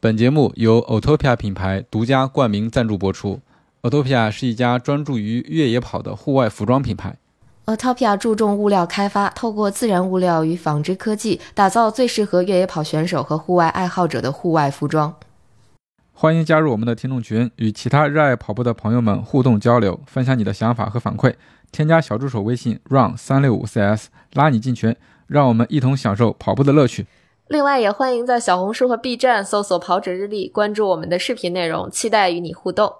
本节目由 Otopia 品牌独家冠名赞助播出。Otopia 是一家专注于越野跑的户外服装品牌。Autopia 注重物料开发，透过自然物料与纺织科技，打造最适合越野跑选手和户外爱好者的户外服装。欢迎加入我们的听众群，与其他热爱跑步的朋友们互动交流，分享你的想法和反馈。添加小助手微信 run 三六五 cs，拉你进群，让我们一同享受跑步的乐趣。另外，也欢迎在小红书和 B 站搜索“跑者日历”，关注我们的视频内容，期待与你互动。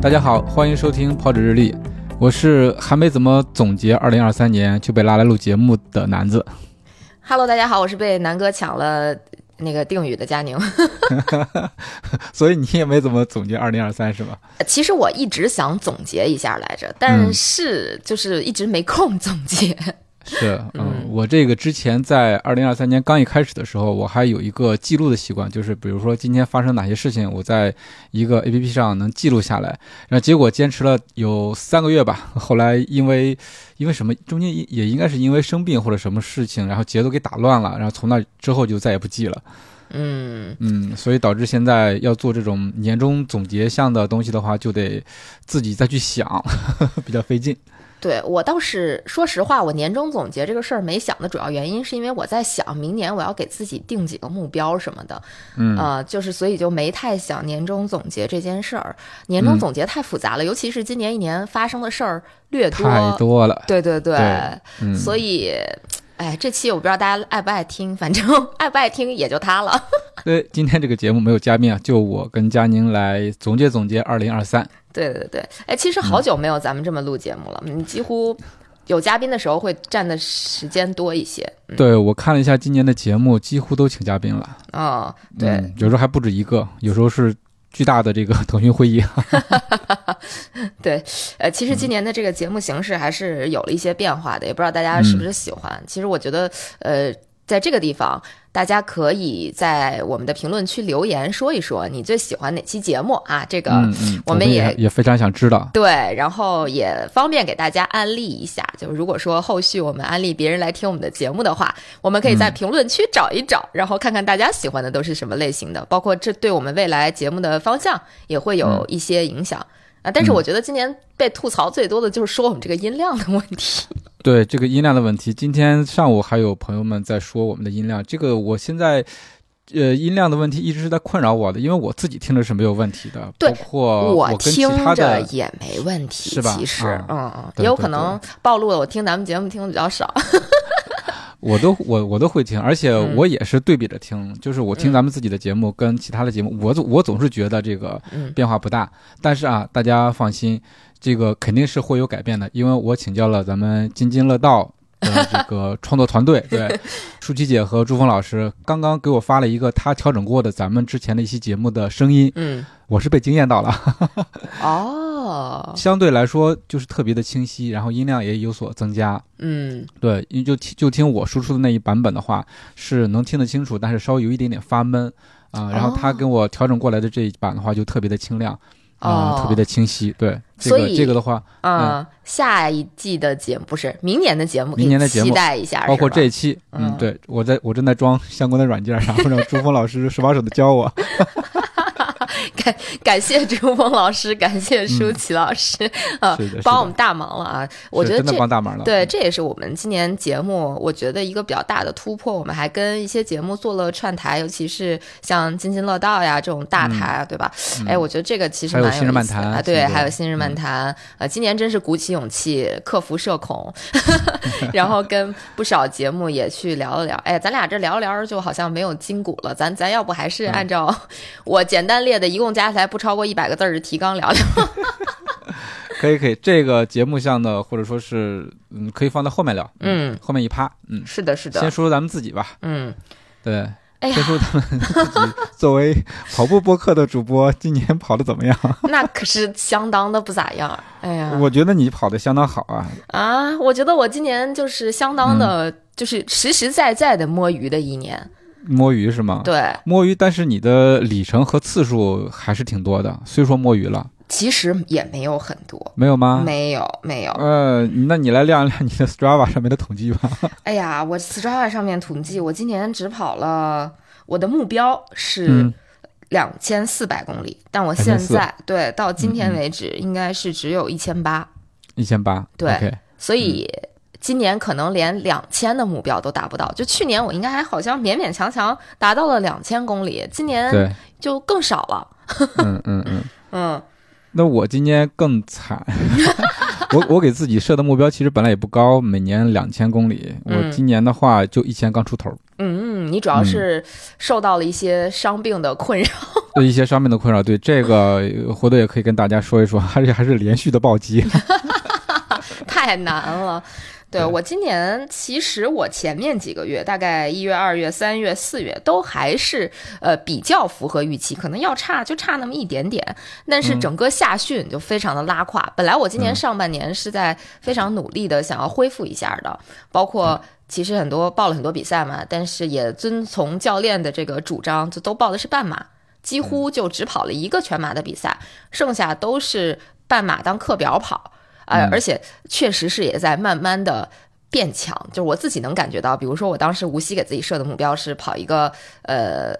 大家好，欢迎收听跑者日历，我是还没怎么总结2023年就被拉来录节目的南子。Hello，大家好，我是被南哥抢了那个定语的佳宁。所以你也没怎么总结二零二三是吧？其实我一直想总结一下来着，但是就是一直没空总结。是，嗯，我这个之前在二零二三年刚一开始的时候，我还有一个记录的习惯，就是比如说今天发生哪些事情，我在一个 A P P 上能记录下来。然后结果坚持了有三个月吧，后来因为因为什么，中间也应该是因为生病或者什么事情，然后节奏给打乱了，然后从那之后就再也不记了。嗯嗯，所以导致现在要做这种年终总结项的东西的话，就得自己再去想，比较费劲。对我倒是说实话，我年终总结这个事儿没想的主要原因是因为我在想明年我要给自己定几个目标什么的，嗯呃，就是所以就没太想年终总结这件事儿。年终总结太复杂了，尤其是今年一年发生的事儿略多，太多了。对对对，对嗯所以。哎，这期我不知道大家爱不爱听，反正 爱不爱听也就它了。对，今天这个节目没有嘉宾啊，就我跟佳宁来总结总结二零二三。对对对，哎，其实好久没有咱们这么录节目了，嗯几乎有嘉宾的时候会占的时间多一些。嗯、对我看了一下今年的节目，几乎都请嘉宾了。哦，对，嗯有时候还不止一个，有时候是巨大的这个腾讯会议。对，呃，其实今年的这个节目形式还是有了一些变化的，也不知道大家是不是喜欢。其实我觉得，呃，在这个地方，大家可以在我们的评论区留言说一说你最喜欢哪期节目啊？这个我们也也非常想知道。对，然后也方便给大家安利一下。就如果说后续我们安利别人来听我们的节目的话，我们可以在评论区找一找，然后看看大家喜欢的都是什么类型的，包括这对我们未来节目的方向也会有一些影响。啊，但是我觉得今年被吐槽最多的就是说我们这个音量的问题。对这个音量的问题，今天上午还有朋友们在说我们的音量，这个我现在。呃，音量的问题一直是在困扰我的，因为我自己听着是没有问题的，对包括我听他的着也没问题，是吧其实，啊嗯嗯，也有可能暴露了我听咱们节目听的比较少。我都我我都会听，而且嗯我也是对比着听，就是我听咱们自己的节目跟其他的节目，我总我总是觉得这个嗯变化不大。但是啊，大家放心，这个肯定是会有改变的，因为我请教了咱们津津乐道的这个 创作团队，对，舒淇姐和朱峰老师刚刚给我发了一个他调整过的咱们之前的一期节目的声音，嗯，我是被惊艳到了，哦，相对来说就是特别的清晰，然后音量也有所增加。嗯。对，因为就听就听我输出的那一版本的话，是能听得清楚，但是稍微有一点点发闷啊、然后他哦。跟我调整过来的这一版的话，就特别的清亮啊、哦特别的清晰。对，这个所以这个的话，嗯、下一季的节目不是明年的节目，明年的节目期待一下，包括这一期，嗯，嗯对我在我正在装相关的软件，然后让朱峰老师手把手的教我。感感谢朱峰老师，感谢舒淇老师，啊帮我们大忙了啊！我是真的觉得这帮大忙了。对，这也是我们今年节目我觉得一个比较大的突破。我们还跟一些节目做了串台，尤其是像津津乐道呀这种大台啊，对吧？哎，我觉得这个其实蛮有新日意思的啊，漫谈新对，还有新日漫嗯谈。呃，今年真是鼓起勇气，克服社恐，然后跟不少节目也去聊了聊。哎，咱俩这聊着聊着就好像没有筋骨了，咱咱要不还是嗯按照我简单列的，一共加起来不超过一百个字儿的提纲聊聊。可以可以，这个节目项的，或者说是嗯，可以放在后面聊，嗯，后面一趴，嗯，是的，是的，先说说咱们自己吧，嗯，对。哎呀先，说他们自己作为跑步播客的主播，今年跑的怎么样？那可是相当的不咋样。哎呀，我觉得你跑的相当好啊，啊，我觉得我今年就是相当的，就是实实在在的摸鱼的一年。摸鱼是吗？，对，摸鱼，但是你的里程和次数还是挺多的，虽说摸鱼了，其实也没有很多，没有吗？没有，没有。呃，那你来亮一亮你的 Strava 上面的统计吧。哎呀，我 Strava 上面统计，我今年只跑了，我的目标是嗯两千四百公里，但我现在对到今天为止应该是只有一千八，一千八，对所以。今年可能连两千的目标都达不到，就去年我应该还好像勉勉强强达到了两千公里，今年，就更少了。嗯嗯嗯。嗯，那我今年更惨，我我给自己设的目标其实本来也不高，每年两千公里。我嗯今年的话就一千刚出头，嗯嗯，你主要是受到了一些伤病的困扰。对一些伤病的困扰。对这个呃回头也可以跟大家说一说，而且还是连续的暴击。太难了。对对我今年，其实我前面几个月，大概一月、二月、三月、四月，都还是呃比较符合预期，可能要差就差那么一点点。但是整个夏训就非常的拉胯。本来我今年嗯上半年是在非常努力的想要恢复一下的，包括其实很多报了很多比赛嘛，但是也遵从教练的这个主张，就都报的是半马。几乎就只跑了一个全马的比赛，剩下都是半马当课表跑。呃，嗯。而且确实是也在慢慢的变强，就是我自己能感觉到，比如说我当时无锡给自己设的目标是跑一个呃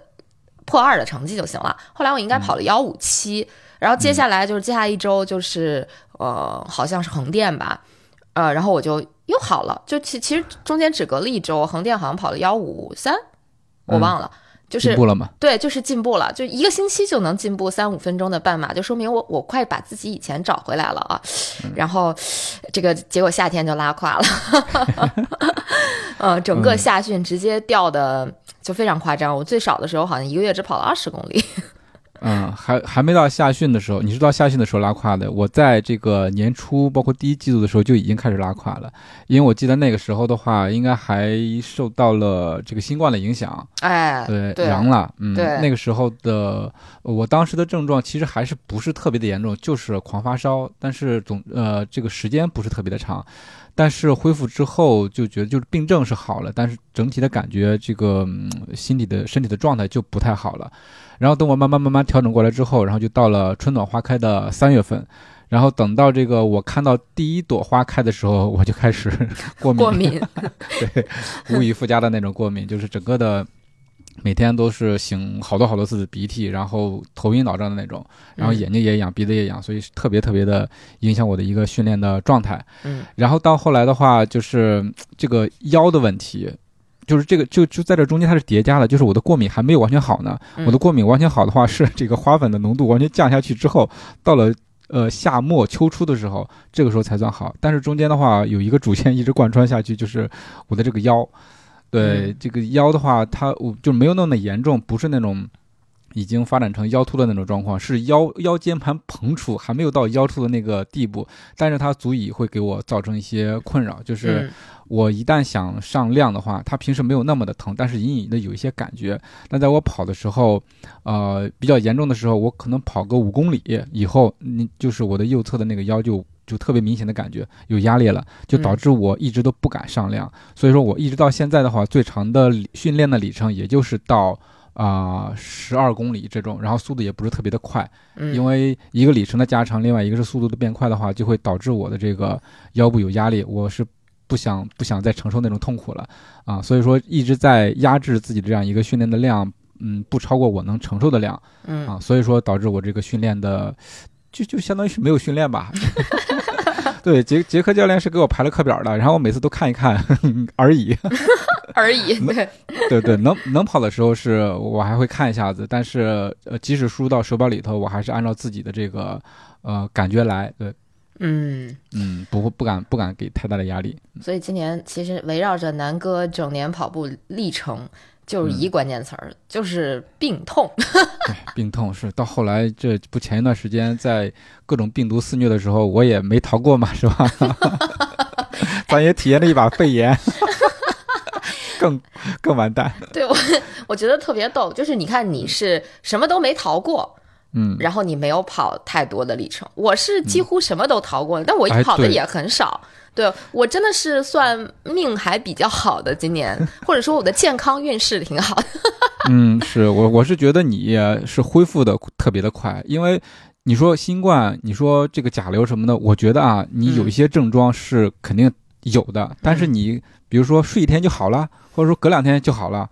破二的成绩就行了，后来我应该跑了幺五七，然后接下来就是接下来一周就是呃好像是横店吧，呃，然后我就又好了，就其其实中间只隔了一周，横店好像跑了幺五三，我忘了。就是进步了吗？对，就是进步了，就一个星期就能进步三五分钟的半马，就说明我我快把自己以前找回来了啊。然后这个结果夏天就拉胯了，呃，整个夏训直接掉的就非常夸张。我最少的时候好像一个月只跑了二十公里。嗯，还还没到夏训的时候，你是到夏训的时候拉胯的。我在这个年初，包括第一季度的时候就已经开始拉胯了，因为我记得那个时候的话，应该还受到了这个新冠的影响，哎，对，对阳了，嗯，对那个时候的我当时的症状其实还是不是特别的严重，就是狂发烧，但是总呃这个时间不是特别的长，但是恢复之后就觉得就是病症是好了，但是整体的感觉这个、嗯、心理的身体的状态就不太好了。然后等我慢慢慢慢调整过来之后，然后就到了春暖花开的三月份。然后等到这个我看到第一朵花开的时候，我就开始 过敏，过敏，对，无以复加的那种过敏，就是整个的每天都是擤好多好多次的鼻涕，然后头晕脑胀的那种，然后嗯眼睛也痒，鼻子也痒，所以特别特别的影响我的一个训练的状态。嗯然后到后来的话，就是嗯这个腰的问题。就是这个，就就在这中间，它是叠加的。就是我的过敏还没有完全好呢。嗯我的过敏完全好的话，是这个花粉的浓度完全降下去之后，到了呃夏末秋初的时候，这个时候才算好。但是中间的话，有一个主线一直贯穿下去，就是我的这个腰。对、嗯这个腰的话，它我就没有那么严重，不是那种已经发展成腰突的那种状况，是腰腰间盘膨出，还没有到腰突的那个地步，但是它足以会给我造成一些困扰，就是。嗯我一旦想上量的话，它平时没有那么的疼，但是隐隐的有一些感觉。那在我跑的时候，呃，比较严重的时候，我可能跑个五公里以后，你就是我的右侧的那个腰就就特别明显的感觉有压力了，就导致我一直都不敢上量。所以说我一直到现在的话，最长的训练的里程也就是到。啊，十二公里这种，然后速度也不是特别的快，嗯，因为一个里程的加长，另外一个是速度的变快的话，就会导致我的这个腰部有压力，我是不想不想再承受那种痛苦了。啊，所以说一直在压制自己的这样一个训练的量，嗯，不超过我能承受的量。嗯。啊，所以说导致我这个训练的就就相当于是没有训练吧。对，杰杰克教练是给我排了课表的，然后我每次都看一看而已。而已，对，对对，能能跑的时候是我还会看一下子，但是呃，即使输入到手表里头，我还是按照自己的这个呃感觉来。对，嗯。嗯，不会不敢不敢给太大的压力。所以今年其实围绕着南哥整年跑步历程，就是一关键词儿，就是病痛。对，病痛是到后来这不前一段时间在各种病毒肆虐的时候，我也没逃过嘛，是吧？咱也体验了一把肺炎，更更完蛋。对我，我觉得特别逗，就是你看你是什么都没逃过，嗯，然后你没有跑太多的里程，我是几乎什么都逃过了，但我跑的也很少。对我真的是算命还比较好的，今年或者说我的健康运势挺好的。嗯，是我我是觉得你是恢复的特别的快，因为你说新冠，你说这个甲流什么的，我觉得啊，你有一些症状是肯定有的，但是你比如说睡一天就好了，或者说隔两天就好了，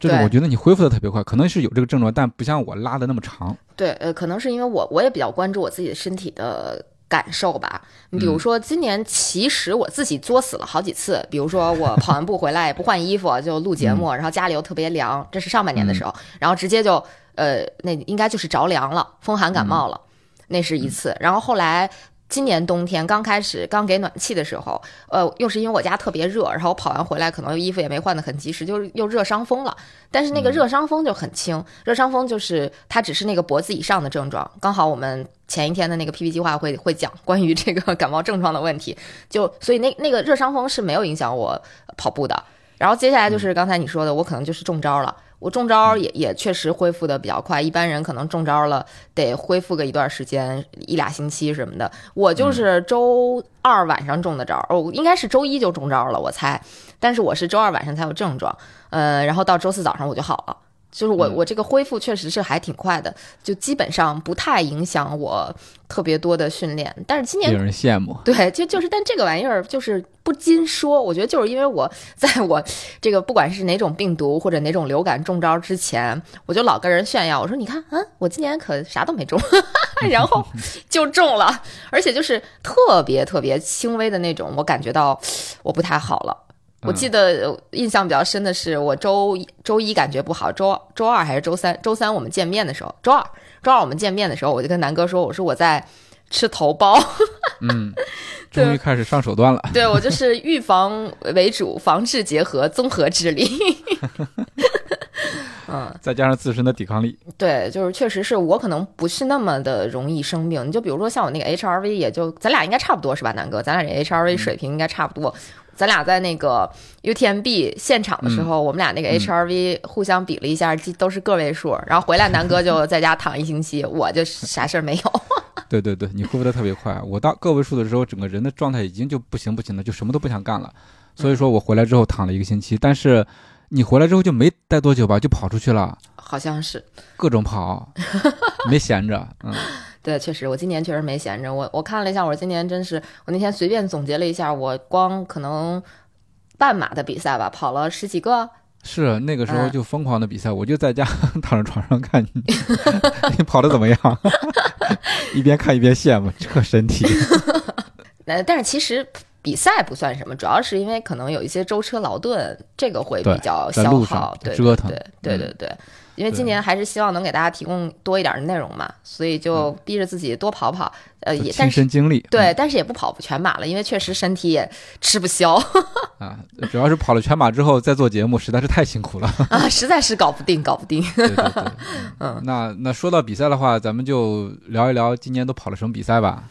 这种对我觉得你恢复的特别快，可能是有这个症状，但不像我拉的那么长。对，呃，可能是因为我我也比较关注我自己的身体的感受吧。你比如说，今年其实我自己作死了好几次，比如说我跑完步回来也不换衣服就录节目，然后家里又特别凉，这是上半年的时候，然后直接就呃，那应该就是着凉了，风寒感冒了，那是一次。然后后来。今年冬天刚开始刚给暖气的时候，呃，又是因为我家特别热，然后我跑完回来可能衣服也没换得很及时，就是又热伤风了。但是那个热伤风就很轻，热伤风就是它只是那个脖子以上的症状。刚好我们前一天的那个 PP 计划会会讲关于这个感冒症状的问题，就所以那那个热伤风是没有影响我跑步的。然后接下来就是刚才你说的，我可能就是中招了。我中招也也确实恢复的比较快，一般人可能中招了得恢复个一段时间，一俩星期什么的。我就是周二晚上中的招，哦，应该是周一就中招了，我猜。但是我是周二晚上才有症状，呃，然后到周四早上我就好了。就是我我这个恢复确实是还挺快的，就基本上不太影响我特别多的训练。但是今年令人羡慕。对，就就是，但这个玩意儿就是不禁说，我觉得就是因为我在我这个不管是哪种病毒或者哪种流感中招之前，我就老跟人炫耀，我说你看，嗯，我今年可啥都没中，然后就中了，而且就是特别特别轻微的那种，我感觉到我不太好了。我记得呃印象比较深的是，我周一周一感觉不好，周周二还是周三？周三我们见面的时候，周二周二我们见面的时候，我就跟南哥说，我说我在吃头孢。嗯，终于开始上手段了。对我就是预防为主，防治结合，综合治理。嗯，再加上自身的抵抗力。对，就是确实是我可能不是那么的容易生病。你就比如说像我那个 HRV，也就咱俩应该差不多是吧，南哥？咱俩这 HRV 水平应该差不多。咱俩在那个 UTMB 现场的时候，我们俩那个 HRV 互相比了一下，都是个位数。然后回来，南哥就 在家躺一星期，我就啥事儿没有。对对对，你恢复的特别快。我到个位数的时候，整个人的状态已经就不行不行了，就什么都不想干了。所以说我回来之后躺了一个星期，但是你回来之后就没待多久吧，就跑出去了，好像是。各种跑，没闲着。嗯，对，确实，我今年确实没闲着。我我看了一下，我今年真是，我那天随便总结了一下，我光可能半马的比赛吧，跑了十几个。是那个时候就疯狂的比赛，我就在家 躺着床上看你，你跑的怎么样？一边看一边羡慕，这身体。那，但是其实比赛不算什么，主要是因为可能有一些舟车劳顿，这个会比较消耗，对折腾，对对对对。因为今年还是希望能给大家提供多一点的内容嘛，所以就逼着自己多跑跑。呃，也亲身经历，对，但是也不跑不全马了，因为确实身体也吃不消。啊，主要是跑了全马之后再做节目，实在是太辛苦了 啊，实在是搞不定，搞不定。对对对，嗯，那那说到比赛的话，咱们就聊一聊今年都跑了什么比赛吧。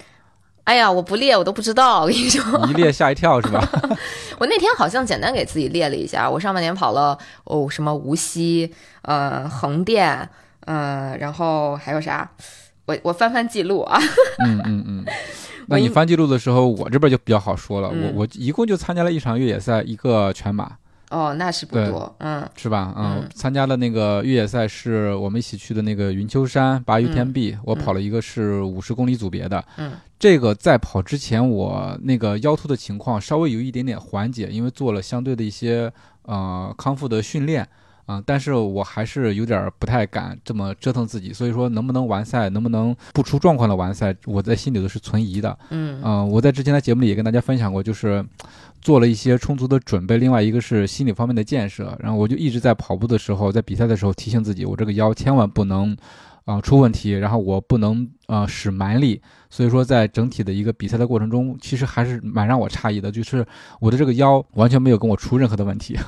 哎呀，我不列我都不知道，我跟你说，一列吓一跳是吧？我那天好像简单给自己列了一下，我上半年跑了哦，什么无锡，呃，横店，呃，然后还有啥？我我翻翻记录啊。嗯嗯嗯。那你翻记录的时候，我这边就比较好说了。嗯、我我一共就参加了一场越野赛，一个全马。哦，那是不多，嗯，是吧？嗯，参加了那个越野赛，是我们一起去的那个云丘山八 UTMB，、嗯、我跑了一个是五十公里组别的。嗯，这个在跑之前，我那个腰突的情况稍微有一点点缓解，因为做了相对的一些呃康复的训练。啊、嗯，但是我还是有点不太敢这么折腾自己，所以说能不能完赛，能不能不出状况的完赛，我在心里头是存疑的。嗯，呃，我在之前的节目里也跟大家分享过，就是做了一些充足的准备，另外一个是心理方面的建设，然后我就一直在跑步的时候，在比赛的时候提醒自己，我这个腰千万不能啊、呃、出问题，然后我不能呃使蛮力，所以说在整体的一个比赛的过程中，其实还是蛮让我诧异的，就是我的这个腰完全没有跟我出任何的问题。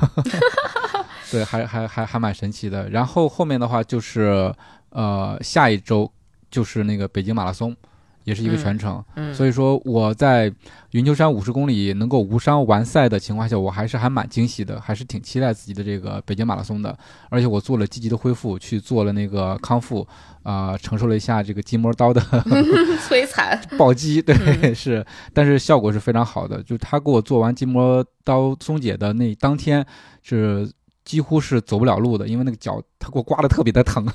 对，还还还还蛮神奇的。然后后面的话就是，呃，下一周就是那个北京马拉松，也是一个全程。嗯，所以说我在云丘山五十公里能够无伤完赛的情况下，我还是还蛮惊喜的，还是挺期待自己的这个北京马拉松的。而且我做了积极的恢复，去做了那个康复，啊、呃，承受了一下这个筋膜刀的 摧残暴击。对，嗯、是，但是效果是非常好的。就他给我做完筋膜刀松解的那当天是。几乎是走不了路的，因为那个脚它给我刮的特别的疼，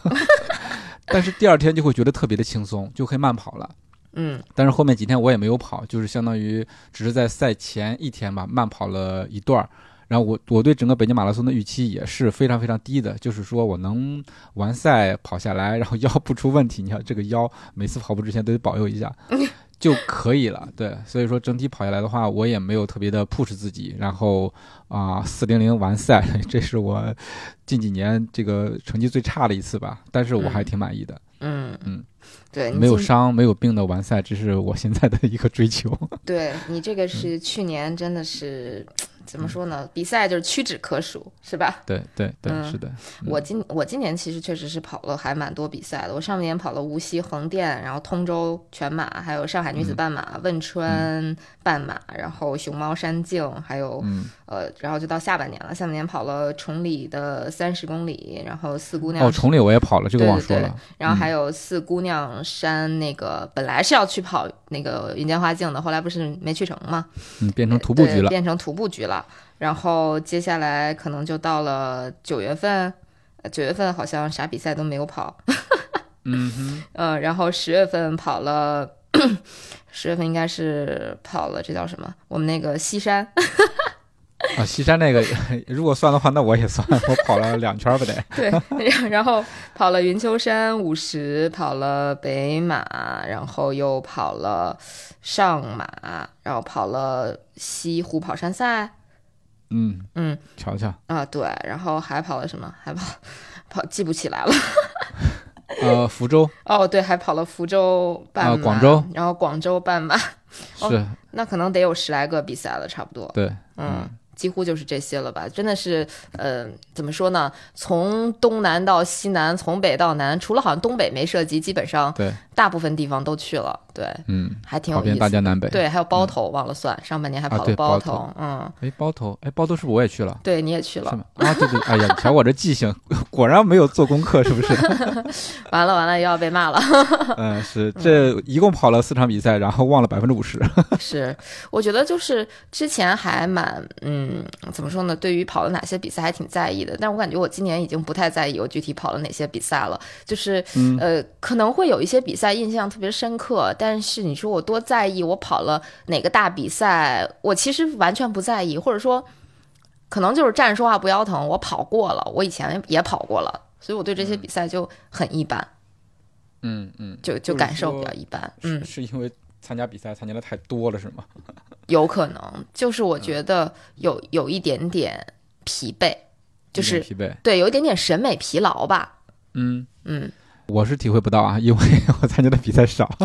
但是第二天就会觉得特别的轻松，就可以慢跑了。嗯但是后面几天我也没有跑，就是相当于只是在赛前一天吧，慢跑了一段儿。然后我我对整个北京马拉松的预期也是非常非常低的，就是说我能完赛跑下来，然后腰不出问题。你看这个腰，每次跑步之前都得保佑一下就可以了。对，所以说整体跑下来的话，我也没有特别的 push 自己。然后啊，四零零完赛，这是我近几年这个成绩最差的一次吧，但是我还挺满意的。嗯嗯，对，没有伤没有病的完赛，这是我现在的一个追求。对你这个是去年真的是怎么说呢？比赛就是屈指可数，是吧？对对对，嗯是的。我今我今年其实确实是跑了还蛮多比赛的。我上半年跑了无锡横店，然后通州全马，还有上海女子半马、汶川半马，然后熊猫山径，还有、嗯，呃，然后就到下半年了。下半年跑了崇礼的三十公里，然后四姑娘哦，崇礼我也跑了，这个对对对忘说了。然后还有四姑娘山那个，本来是要去跑那个云间花径的，后来不是没去成吗？嗯，变成徒步局了。变成徒步局了。然后接下来可能就到了九月份，呃九月份好像啥比赛都没有跑，嗯然后十月份跑了，十月份应该是跑了这叫什么？我们那个西山，啊，西山那个如果算的话，那我也算，我跑了两圈儿吧得。对，然然后跑了云丘山五十，跑了北马，然后又跑了上马，然后跑了西湖跑山赛，嗯，嗯瞧瞧，啊对，然后还跑了什么？还跑跑记不起来了。呃，福州哦，对，还跑了福州半马、啊广州，然后广州半马，哦是，那可能得有十来个比赛了，差不多。对，嗯，几乎就是这些了吧？真的是，呃，怎么说呢？从东南到西南，从北到南，除了好像东北没涉及，基本上对，大部分地方都去了。对，嗯，还挺有意思的。大江南北。，对，还有包头、忘了算，上半年还啊跑了包头头。嗯，哎，包头，哎，包头是不是我也去了？对，你也去了。啊，对对，哎呀，你瞧我这记性，果然没有做功课，是不是？完了完了，又要被骂了。嗯，是，这一共跑了四场比赛，然后忘了百分之五十。是，我觉得就是之前还蛮，嗯，怎么说呢？对于跑了哪些比赛还挺在意的，但我感觉我今年已经不太在意我具体跑了哪些比赛了。就是，嗯呃，可能会有一些比赛印象特别深刻，但是你说我多在意我跑了哪个大比赛，我其实完全不在意，或者说，可能就是站着说话不腰疼，我跑过了，我以前也跑过了，所以我对这些比赛就很一般，嗯嗯，就就就感受比较一般，嗯是。是因为参加比赛参加的太多了，是吗？有可能，就是我觉得有有一点点疲惫，就是疲惫。对，有一点点审美疲劳吧。嗯，嗯，我是体会不到啊，因为 我参加的比赛少。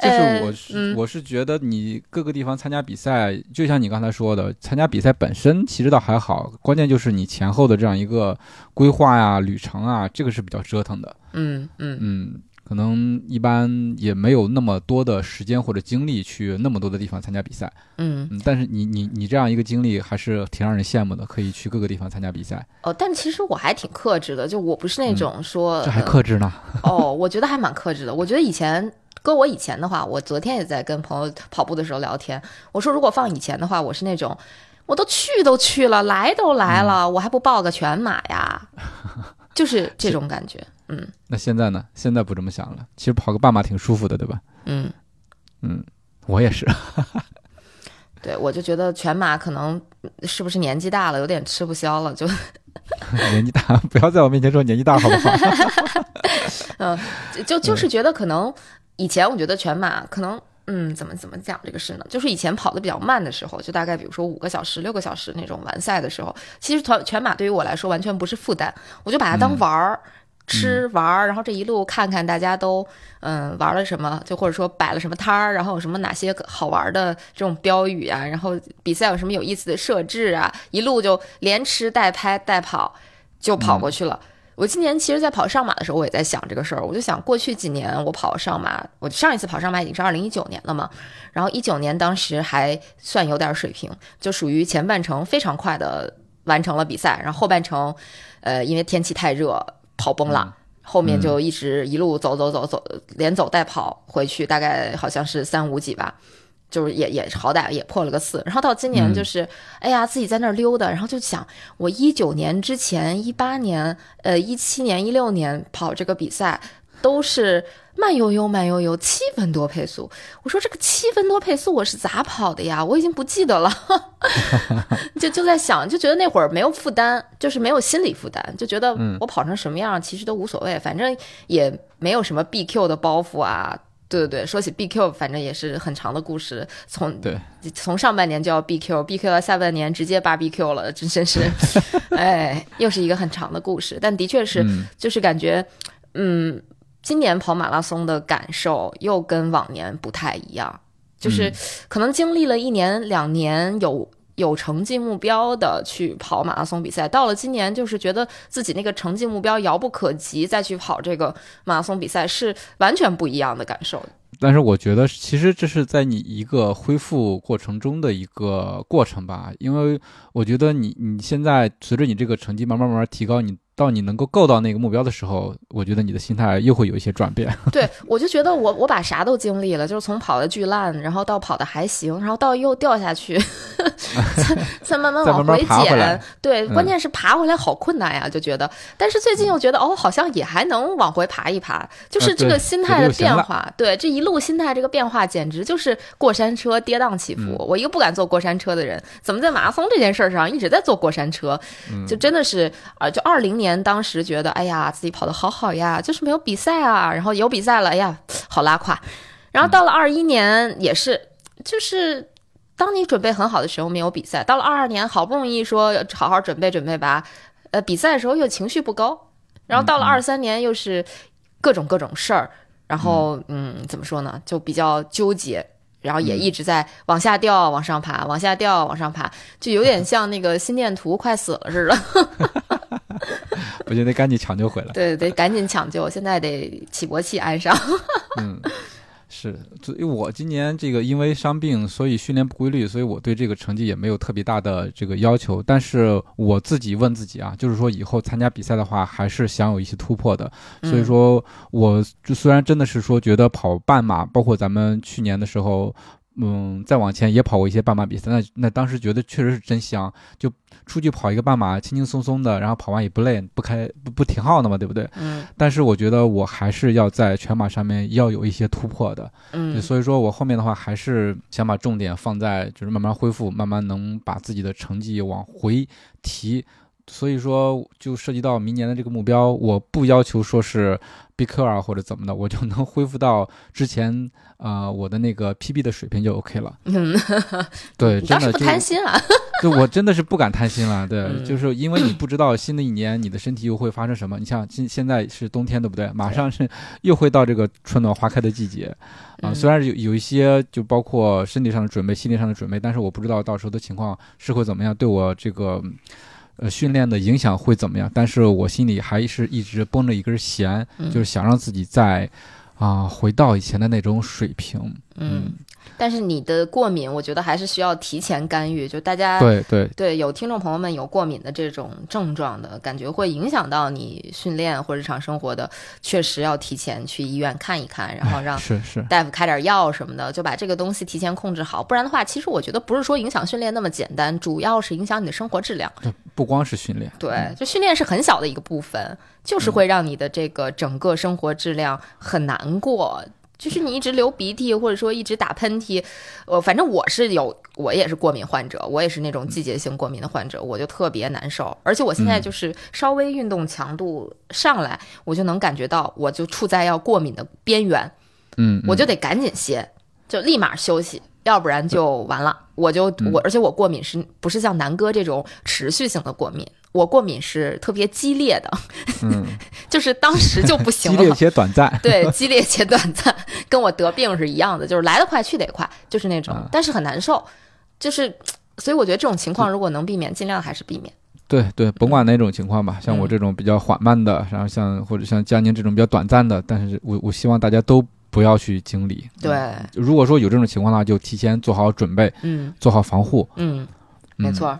就是呃我是、嗯我是觉得你各个地方参加比赛，就像你刚才说的，参加比赛本身其实倒还好，关键就是你前后的这样一个规划呀、旅程啊，这个是比较折腾的。嗯嗯嗯，可能一般也没有那么多的时间或者精力去那么多的地方参加比赛。嗯，嗯，但是你你你这样一个经历还是挺让人羡慕的，可以去各个地方参加比赛，哦，但其实我还挺克制的，就我不是那种说、嗯这还呃克制呢。哦，我觉得还蛮克制的。我觉得以前搁我以前的话，我昨天也在跟朋友跑步的时候聊天，我说如果放以前的话，我是那种。我都去都去了，来都来了，嗯我还不报个全马呀？就是这种感觉。嗯那现在呢？现在不这么想了。其实跑个半马挺舒服的，对吧？嗯，嗯，我也是。对，我就觉得全马可能是不是年纪大了，有点吃不消了，就 年纪大，不要在我面前说年纪大，好不好？嗯就就是觉得可能以前我觉得全马可能。嗯，怎么怎么讲这个事呢？就是以前跑的比较慢的时候，就大概比如说五个小时、六个小时那种完赛的时候，其实全全马对于我来说完全不是负担，我就把它当玩儿、吃玩儿，然后这一路看看大家都嗯玩了什么，就或者说摆了什么摊儿，然后有什么哪些好玩的这种标语啊，然后比赛有什么有意思的设置啊，一路就连吃带拍带跑就跑过去了。我今年其实，在跑上马的时候，我也在想这个事儿。我就想，过去几年我跑上马，我上一次跑上马已经是二零一九年了嘛。然后一九年当时还算有点水平，就属于前半程非常快的完成了比赛，然后后半程，呃，因为天气太热，跑崩了。后面就一直一路走走走走，连走带跑回去，大概好像是三五几吧。就是也也好歹也破了个四，然后到今年就是，哎呀自己在那儿溜达，然后就想我一九年之前、一八年、呃一七年、一六年跑这个比赛都是慢悠悠、慢悠悠，七分多配速。我说这个七分多配速我是咋跑的呀？我已经不记得了，就就在想，就觉得那会儿没有负担，就是没有心理负担，就觉得我跑成什么样其实都无所谓，反正也没有什么 BQ 的包袱啊。对对对，说起 BQ，反正也是很长的故事，从对从上半年就要 BQ，BQ 到下半年直接扒 BQ 了，真真是，哎，又是一个很长的故事。但的确是，嗯就是感觉，嗯，今年跑马拉松的感受又跟往年不太一样，就是可能经历了一年两年有。有成绩目标的去跑马拉松比赛，到了今年就是觉得自己那个成绩目标遥不可及，再去跑这个马拉松比赛是完全不一样的感受。但是我觉得，其实这是在你一个恢复过程中的一个过程吧，因为我觉得你你现在随着你这个成绩慢慢慢慢提高，你到你能够够到那个目标的时候，我觉得你的心态又会有一些转变。对，我就觉得我我把啥都经历了，就是从跑的巨烂，然后到跑的还行，然后到又掉下去，再再慢慢再往慢慢回减。对，嗯关键是爬回来好困难呀，就觉得。但是最近又觉得哦，好像也还能往回爬一爬，就是这个心态的变化。对，这一路心态这个变化，简直就是过山车跌宕起伏。嗯我一个不敢坐过山车的人，怎么在马拉松这件事儿上一直在坐过山车？嗯就真的是啊、就二零年当时觉得，哎呀，自己跑得好好呀，就是没有比赛啊，然后有比赛了，哎呀，好拉胯。然后到了二一年也是，就是当你准备很好的时候没有比赛，到了二二年好不容易说好好准备准备吧，呃，比赛的时候又情绪不高，然后到了二三年又是各种各种事儿，然后嗯，怎么说呢，就比较纠结。然后也一直在往下掉，往上爬，往下掉，往上爬，就有点 像那个心电图快死了似的。我觉得赶紧抢救回来。对，得赶紧抢救，现在得起搏器安上。嗯，是，所以我今年这个因为伤病，所以训练不规律，所以我对这个成绩也没有特别大的这个要求。但是我自己问自己啊，就是说以后参加比赛的话，还是想有一些突破的。所以说，我就虽然真的是说觉得跑半马，包括咱们去年的时候。嗯，再往前也跑过一些半马比赛，那那当时觉得确实是真香，就出去跑一个半马，轻轻松松的，然后跑完也不累，不开不不挺耗的嘛，对不对？嗯但是我觉得我还是要在全马上面要有一些突破的，嗯，所以说我后面的话还是想把重点放在就是慢慢恢复，慢慢能把自己的成绩往回提。所以说，就涉及到明年的这个目标，我不要求说是 BQ 啊或者怎么的，我就能恢复到之前呃我的那个 PB 的水平就 OK 了。嗯，对，真的就贪心啊。对我真的是不敢贪心了，对，嗯就是因为你不知道新的一年你的身体又会发生什么。你像现现在是冬天，对不对？马上是又会到这个春暖花开的季节啊。嗯虽然有有一些就包括身体上的准备、心理上的准备，但是我不知道到时候的情况是会怎么样，对我这个呃训练的影响会怎么样。但是我心里还是一直绷着一根弦，嗯就是想让自己再啊、回到以前的那种水平。嗯，但是你的过敏，我觉得还是需要提前干预。就大家对对对有听众朋友们有过敏的这种症状的感觉，会影响到你训练或日常生活的，确实要提前去医院看一看，然后让是是，大夫开点药什么的，就把这个东西提前控制好。不然的话，其实我觉得不是说影响训练那么简单，主要是影响你的生活质量。不光是训练。对，就训练是很小的一个部分，就是会让你的这个整个生活质量很难过。就是你一直流鼻涕，或者说一直打喷嚏，呃，反正我是有，我也是过敏患者，我也是那种季节性过敏的患者，我就特别难受。而且我现在就是稍微运动强度上来，我就能感觉到，我就处在要过敏的边缘，嗯，我就得赶紧歇，就立马休息，要不然就完了。我就嗯我，而且我过敏是不是像南哥这种持续性的过敏？我过敏是特别激烈的，嗯，就是当时就不行了激烈了。且短暂。对，激烈且短暂，跟我得病是一样的，就是来得快去得也快，就是那种，啊但是很难受，就是，所以我觉得这种情况如果能避免，尽量还是避免。对对，甭管哪种情况吧，像我嗯这种比较缓慢的，然后像或者像佳宁这种比较短暂的，但是我我希望大家都不要去经历。对，如果说有这种情况的话，就提前做好准备，嗯做好防护。嗯，没错。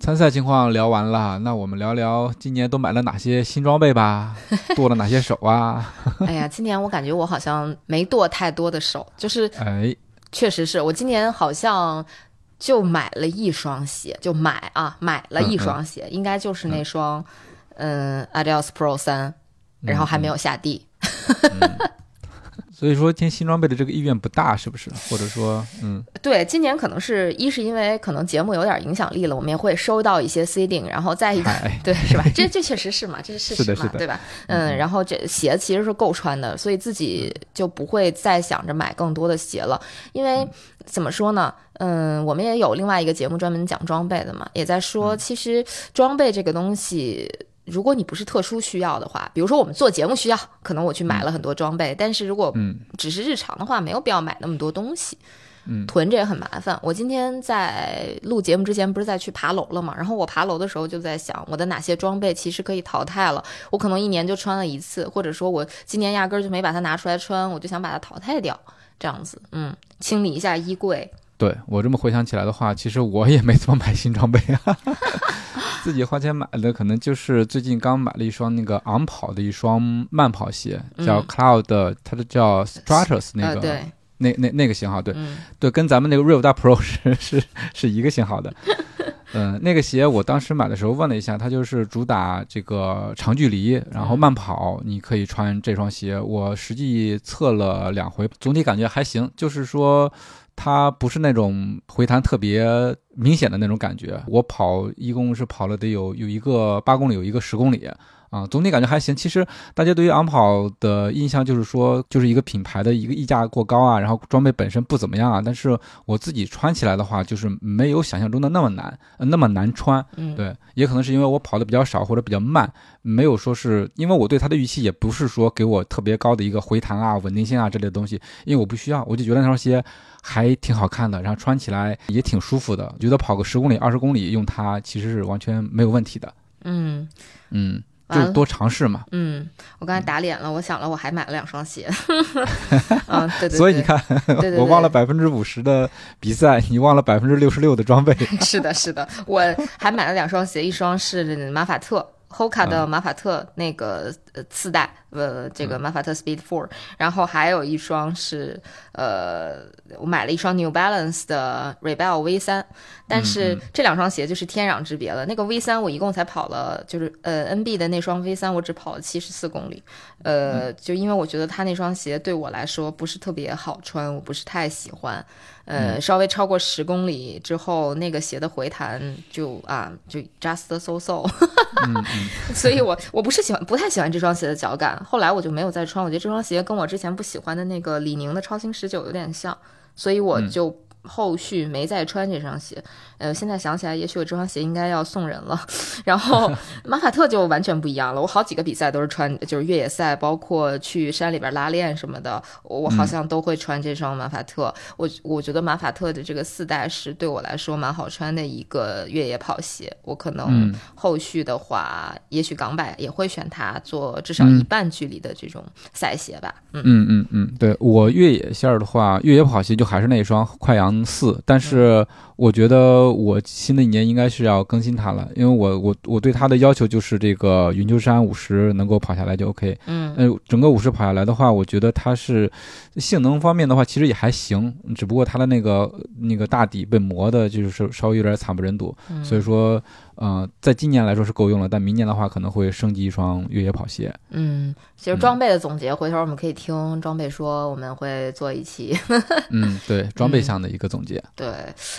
参赛情况聊完了，那我们聊聊今年都买了哪些新装备吧，剁了哪些手啊？哎呀，今年我感觉我好像没剁太多的手，就是哎，确实是我今年好像就买了一双鞋，就买啊，买了一双鞋，应该就是那双嗯 Adidas Pro 三，然后还没有下地。所以说添新装备的这个意愿不大，是不是？或者说，嗯，对，今年可能是一是因为可能节目有点影响力了，我们也会收到一些 C 定，然后再一个，对，是吧？这这确实是嘛，这是事实嘛，对吧？嗯，然后这鞋其实是够穿的，所以自己就不会再想着买更多的鞋了，因为怎么说呢？嗯，我们也有另外一个节目专门讲装备的嘛，也在说，其实装备这个东西。如果你不是特殊需要的话，比如说我们做节目需要，可能我去买了很多装备。但是如果只是日常的话，没有必要买那么多东西。嗯，囤着也很麻烦。我今天在录节目之前不是在去爬楼了嘛？然后我爬楼的时候就在想，我的哪些装备其实可以淘汰了？我可能一年就穿了一次，或者说我今年压根儿就没把它拿出来穿，我就想把它淘汰掉，这样子，嗯，清理一下衣柜。对我这么回想起来的话，其实我也没怎么买新装备啊。自己花钱买的可能就是最近刚买了一双那个昂跑的一双慢跑鞋，叫 Cloud，它的叫 Stratus 那个，对，那那那个型号，对，对，跟咱们那个 Real 大 Pro 是 是是一个型号的。嗯，那个鞋我当时买的时候问了一下，它就是主打这个长距离，然后慢跑，你可以穿这双鞋。我实际测了两回，总体感觉还行，就是说。它不是那种回弹特别明显的那种感觉。我跑一共是跑了得有有一个八公里，有一个十公里。啊，总体感觉还行。其实大家对于昂跑的印象就是说，就是一个品牌的一个溢价过高啊，然后装备本身不怎么样啊。但是我自己穿起来的话，就是没有想象中的那么难，那么难穿。嗯，对，也可能是因为我跑的比较少或者比较慢，没有说是因为我对它的预期也不是说给我特别高的一个回弹啊、稳定性啊这类的东西，因为我不需要，我就觉得那双鞋还挺好看的，然后穿起来也挺舒服的，觉得跑个十公里、二十公里用它其实是完全没有问题的。嗯嗯。就多尝试嘛。嗯，我刚才打脸了，我想了，我还买了两双鞋。嗯，对对。所以你看，我忘了百分之五十的比赛，你忘了百分之六十六的装备。是的，是的，我还买了两双鞋，一双是马法特。Hoka 的马法特那个呃次代，呃，这个马法特 Speed Four，然后还有一双是呃，我买了一双 New Balance 的 Rebel V 三，但是这两双鞋就是天壤之别了。那个 V 三我一共才跑了，就是呃 NB 的那双 V 三我只跑了七十四公里，呃，就因为我觉得他那双鞋对我来说不是特别好穿，我不是太喜欢。呃，稍微超过十公里之后，那个鞋的回弹就啊，就 just so so，所以我我不是喜欢，不太喜欢这双鞋的脚感。后来我就没有再穿，我觉得这双鞋跟我之前不喜欢的那个李宁的超星十九有点像，所以我就。后续没再穿这双鞋，呃，现在想起来，也许我这双鞋应该要送人了。然后 马法特就完全不一样了，我好几个比赛都是穿，就是越野赛，包括去山里边拉练什么的，我好像都会穿这双马法特。我我觉得马法特的这个四代是对我来说蛮好穿的一个越野跑鞋，我可能后续的话，也许港百也会选它做至少一半距离的这种赛鞋吧。嗯嗯嗯，对我越野线的话，越野跑鞋就还是那双快羊。四，但是我觉得我新的一年应该是要更新它了，因为我我我对它的要求就是这个云丘山五十能够跑下来就 OK。嗯，整个五十跑下来的话，我觉得它是性能方面的话，其实也还行，只不过它的那个那个大底被磨的，就是稍微有点惨不忍睹，所以说。嗯，在今年来说是够用了，但明年的话可能会升级一双越野跑鞋。嗯，其实装备的总结，回头我们可以听装备说，我们会做一期。嗯，对，装备项的一个总结。对，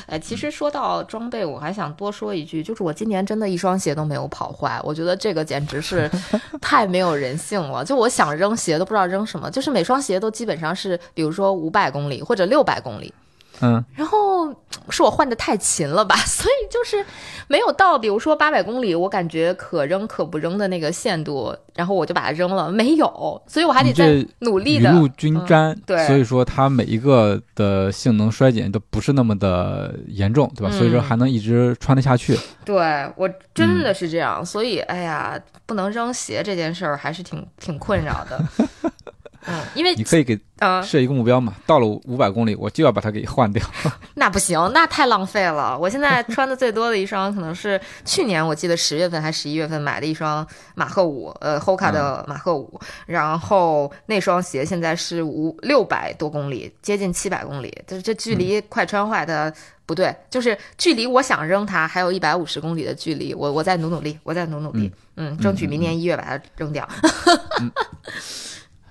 哎，其实说到装备，我还想多说一句，就是我今年真的一双鞋都没有跑坏，我觉得这个简直是 太没有人性了。就我想扔鞋都不知道扔什么，就是每双鞋都基本上是，比如说五百公里或者六百公里。嗯，然后是我换的太勤了吧，所以就是没有到，比如说八百公里，我感觉可扔可不扔的那个限度，然后我就把它扔了，没有，所以我还得再努力的。雨露均沾，对，所以说它每一个的性能衰减都不是那么的严重，对吧？所以说还能一直穿得下去。对我真的是这样，所以哎呀，不能扔鞋这件事儿还是挺挺困扰的。嗯，因为你可以给呃，设一个目标嘛，到了五百公里，我就要把它给换掉。那不行，那太浪费了。我现在穿的最多的一双，可能是去年我记得十月份还十一月份买的一双马赫五，呃，Hoka 的马赫五，然后那双鞋现在是五六百多公里，接近七百公里，就是这距离快穿坏的。不对，就是距离我想扔它还有一百五十公里的距离，我我再努努力，我再努努力，嗯，争取明年一月把它扔掉。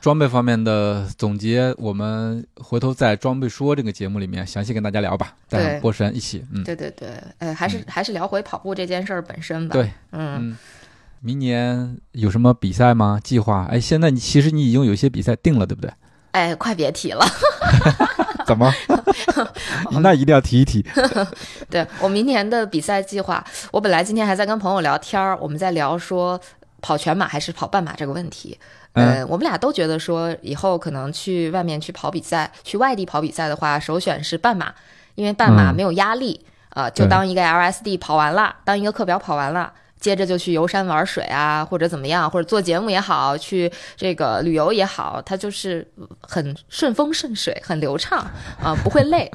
装备方面的总结，我们回头在装备说这个节目里面详细跟大家聊吧，带波神一起，嗯，对对对，呃，还是还是聊回跑步这件事儿本身吧。对，嗯，明年有什么比赛吗？计划？哎，现在你其实你已经有些比赛定了，对不对？哎，快别提了。怎么？那一定要提一提。对我明年的比赛计划，我本来今天还在跟朋友聊天儿，我们在聊说跑全马还是跑半马这个问题。嗯，我们俩都觉得说以后可能去外面去跑比赛，去外地跑比赛的话，首选是半马，因为半马没有压力啊，就当一个 LSD 跑完了，当一个课表跑完了。接着就去游山玩水啊，或者怎么样，或者做节目也好，去这个旅游也好，它就是很顺风顺水，很流畅啊，不会累，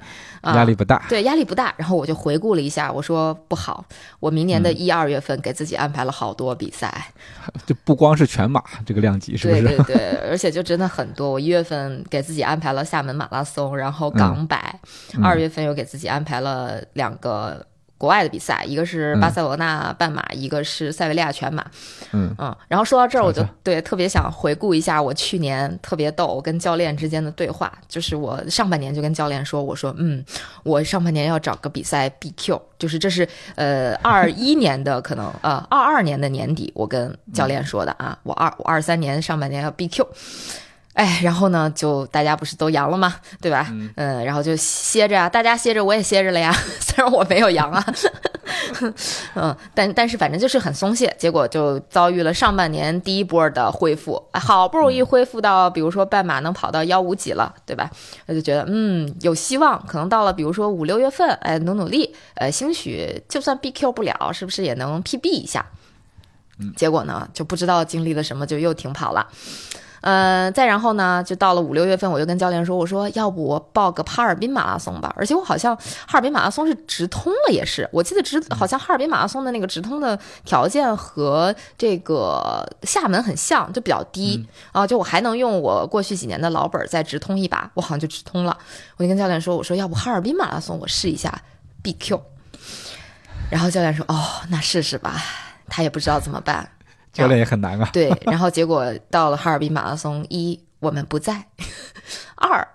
压力不大。对，压力不大。然后我就回顾了一下，我说不好，我明年的一二月份给自己安排了好多比赛，就不光是全马这个量级，是不是？对对对，而且就真的很多。我一月份给自己安排了厦门马拉松，然后港百，二月份又给自己安排了两个。国外的比赛，一个是巴塞罗那半马，一个是塞维利亚全马。嗯嗯，然后说到这儿，我就对特别想回顾一下我去年特别逗跟教练之间的对话。就是我上半年就跟教练说，我说嗯，我上半年要找个比赛 BQ，就是这是呃二一年的可能 呃二二年的年底，我跟教练说的啊，我二我二三年上半年要 BQ。哎，然后呢，就大家不是都阳了吗？对吧？嗯，然后就歇着啊，大家歇着，我也歇着了呀。虽然我没有阳啊，嗯，但但是反正就是很松懈，结果就遭遇了上半年第一波的恢复，好不容易恢复到，比如说半马能跑到幺五几了，对吧？我就觉得嗯有希望，可能到了比如说五六月份，哎，努努力，呃，兴许就算 BQ 不了，是不是也能 PB 一下？嗯，结果呢，就不知道经历了什么，就又停跑了。嗯，再然后呢，就到了五六月份，我就跟教练说：“我说要不我报个哈尔滨马拉松吧。”而且我好像哈尔滨马拉松是直通了，也是我记得直好像哈尔滨马拉松的那个直通的条件和这个厦门很像，就比较低啊。就我还能用我过去几年的老本再直通一把，我好像就直通了。我就跟教练说：“我说要不哈尔滨马拉松我试一下 BQ。”然后教练说：“哦，那试试吧。”他也不知道怎么办。教练也很难啊。对，然后结果到了哈尔滨马拉松，一我们不在，二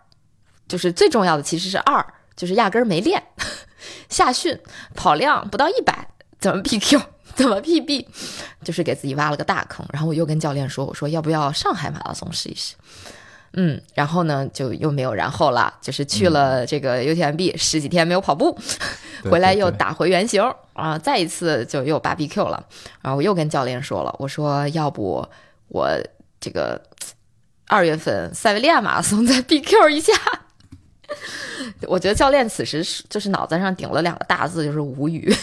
就是最重要的其实是二，就是压根儿没练，夏训跑量不到一百，怎么 PQ，怎么 PB，就是给自己挖了个大坑。然后我又跟教练说，我说要不要上海马拉松试一试？嗯，然后呢就又没有然后了，就是去了这个 UTMB 十几天没有跑步，回来又打回原形啊，再一次就又八 BQ 了。然后我又跟教练说了，我说要不我这个二月份塞维利亚马拉松再 BQ 一下。我觉得教练此时是就是脑子上顶了两个大字，就是无语。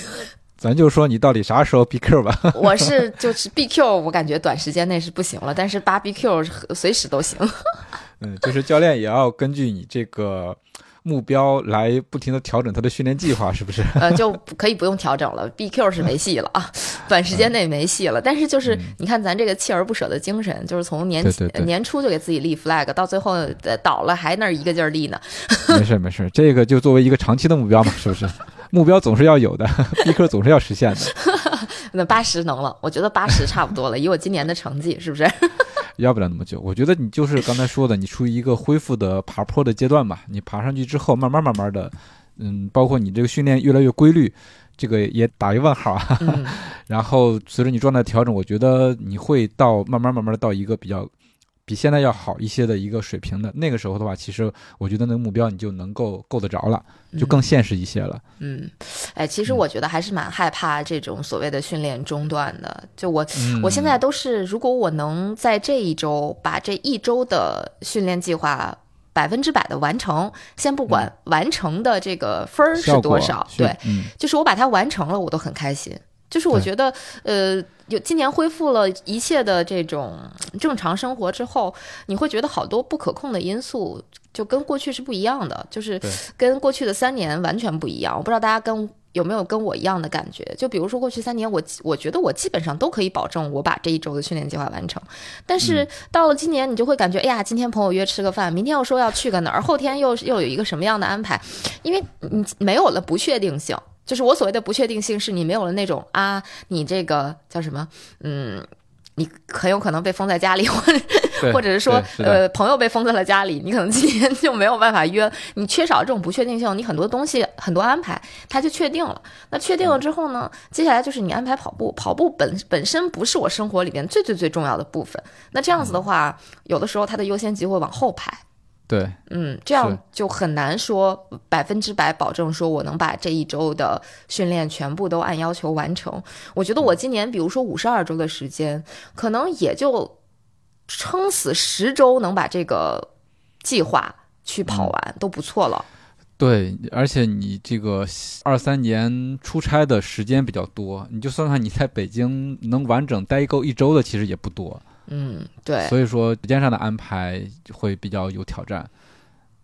咱就说你到底啥时候 BQ 吧？我是就是 BQ，我感觉短时间内是不行了，但是八 BQ 随时都行。嗯，就是教练也要根据你这个目标来不停的调整他的训练计划，是不是？呃，就可以不用调整了，BQ 是没戏了啊，短时间内没戏了。但是就是你看咱这个锲而不舍的精神，就是从年年初就给自己立 flag，到最后倒了还那一个劲儿立呢。没事没事，这个就作为一个长期的目标嘛，是不是？目标总是要有的 逼科总是要实现的。那八十能了，我觉得八十差不多了，以我今年的成绩，是不是？要不了那么久，我觉得你就是刚才说的，你处于一个恢复的爬坡的阶段吧。你爬上去之后，慢慢慢慢的，嗯，包括你这个训练越来越规律，这个也打一问号啊。然后随着你状态调整，我觉得你会到慢慢慢慢的到一个比较。比现在要好一些的一个水平的那个时候的话，其实我觉得那个目标你就能够够得着了，就更现实一些了。嗯，哎，其实我觉得还是蛮害怕这种所谓的训练中断的。就我，我现在都是，如果我能在这一周把这一周的训练计划百分之百的完成，先不管完成的这个分儿是多少，对，就是我把它完成了，我都很开心。就是我觉得，呃，有今年恢复了一切的这种正常生活之后，你会觉得好多不可控的因素就跟过去是不一样的，就是跟过去的三年完全不一样。我不知道大家跟有没有跟我一样的感觉？就比如说过去三年，我我觉得我基本上都可以保证我把这一周的训练计划完成，但是到了今年，你就会感觉，哎呀，今天朋友约吃个饭，明天又说要去个哪儿，后天又又有一个什么样的安排，因为你没有了不确定性。就是我所谓的不确定性，是你没有了那种啊，你这个叫什么？嗯，你很有可能被封在家里，或者或者是说，是呃，朋友被封在了家里，你可能今天就没有办法约。你缺少这种不确定性，你很多东西很多安排它就确定了。那确定了之后呢，接下来就是你安排跑步，跑步本本身不是我生活里边最最最重要的部分。那这样子的话，有的时候它的优先级会往后排。对，嗯，这样就很难说百分之百保证说我能把这一周的训练全部都按要求完成。我觉得我今年比如说五十二周的时间，可能也就撑死十周能把这个计划去跑完、都不错了。对，而且你这个二三年出差的时间比较多，你就算算你在北京能完整待够一周的，其实也不多。嗯，对，所以说时间上的安排会比较有挑战。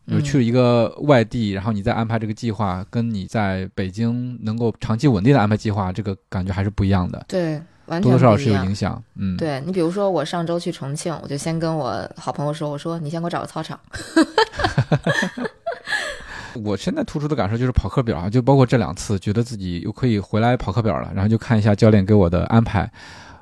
有嗯去一个外地，然后你再安排这个计划，跟你在北京能够长期稳定的安排计划，这个感觉还是不一样的，对，完全多多少少是有影响。嗯，对你，比如说我上周去重庆，我就先跟我好朋友说，我说你先给我找个操场。我现在突出的感受就是跑课表啊，就包括这两次，觉得自己又可以回来跑课表了，然后就看一下教练给我的安排，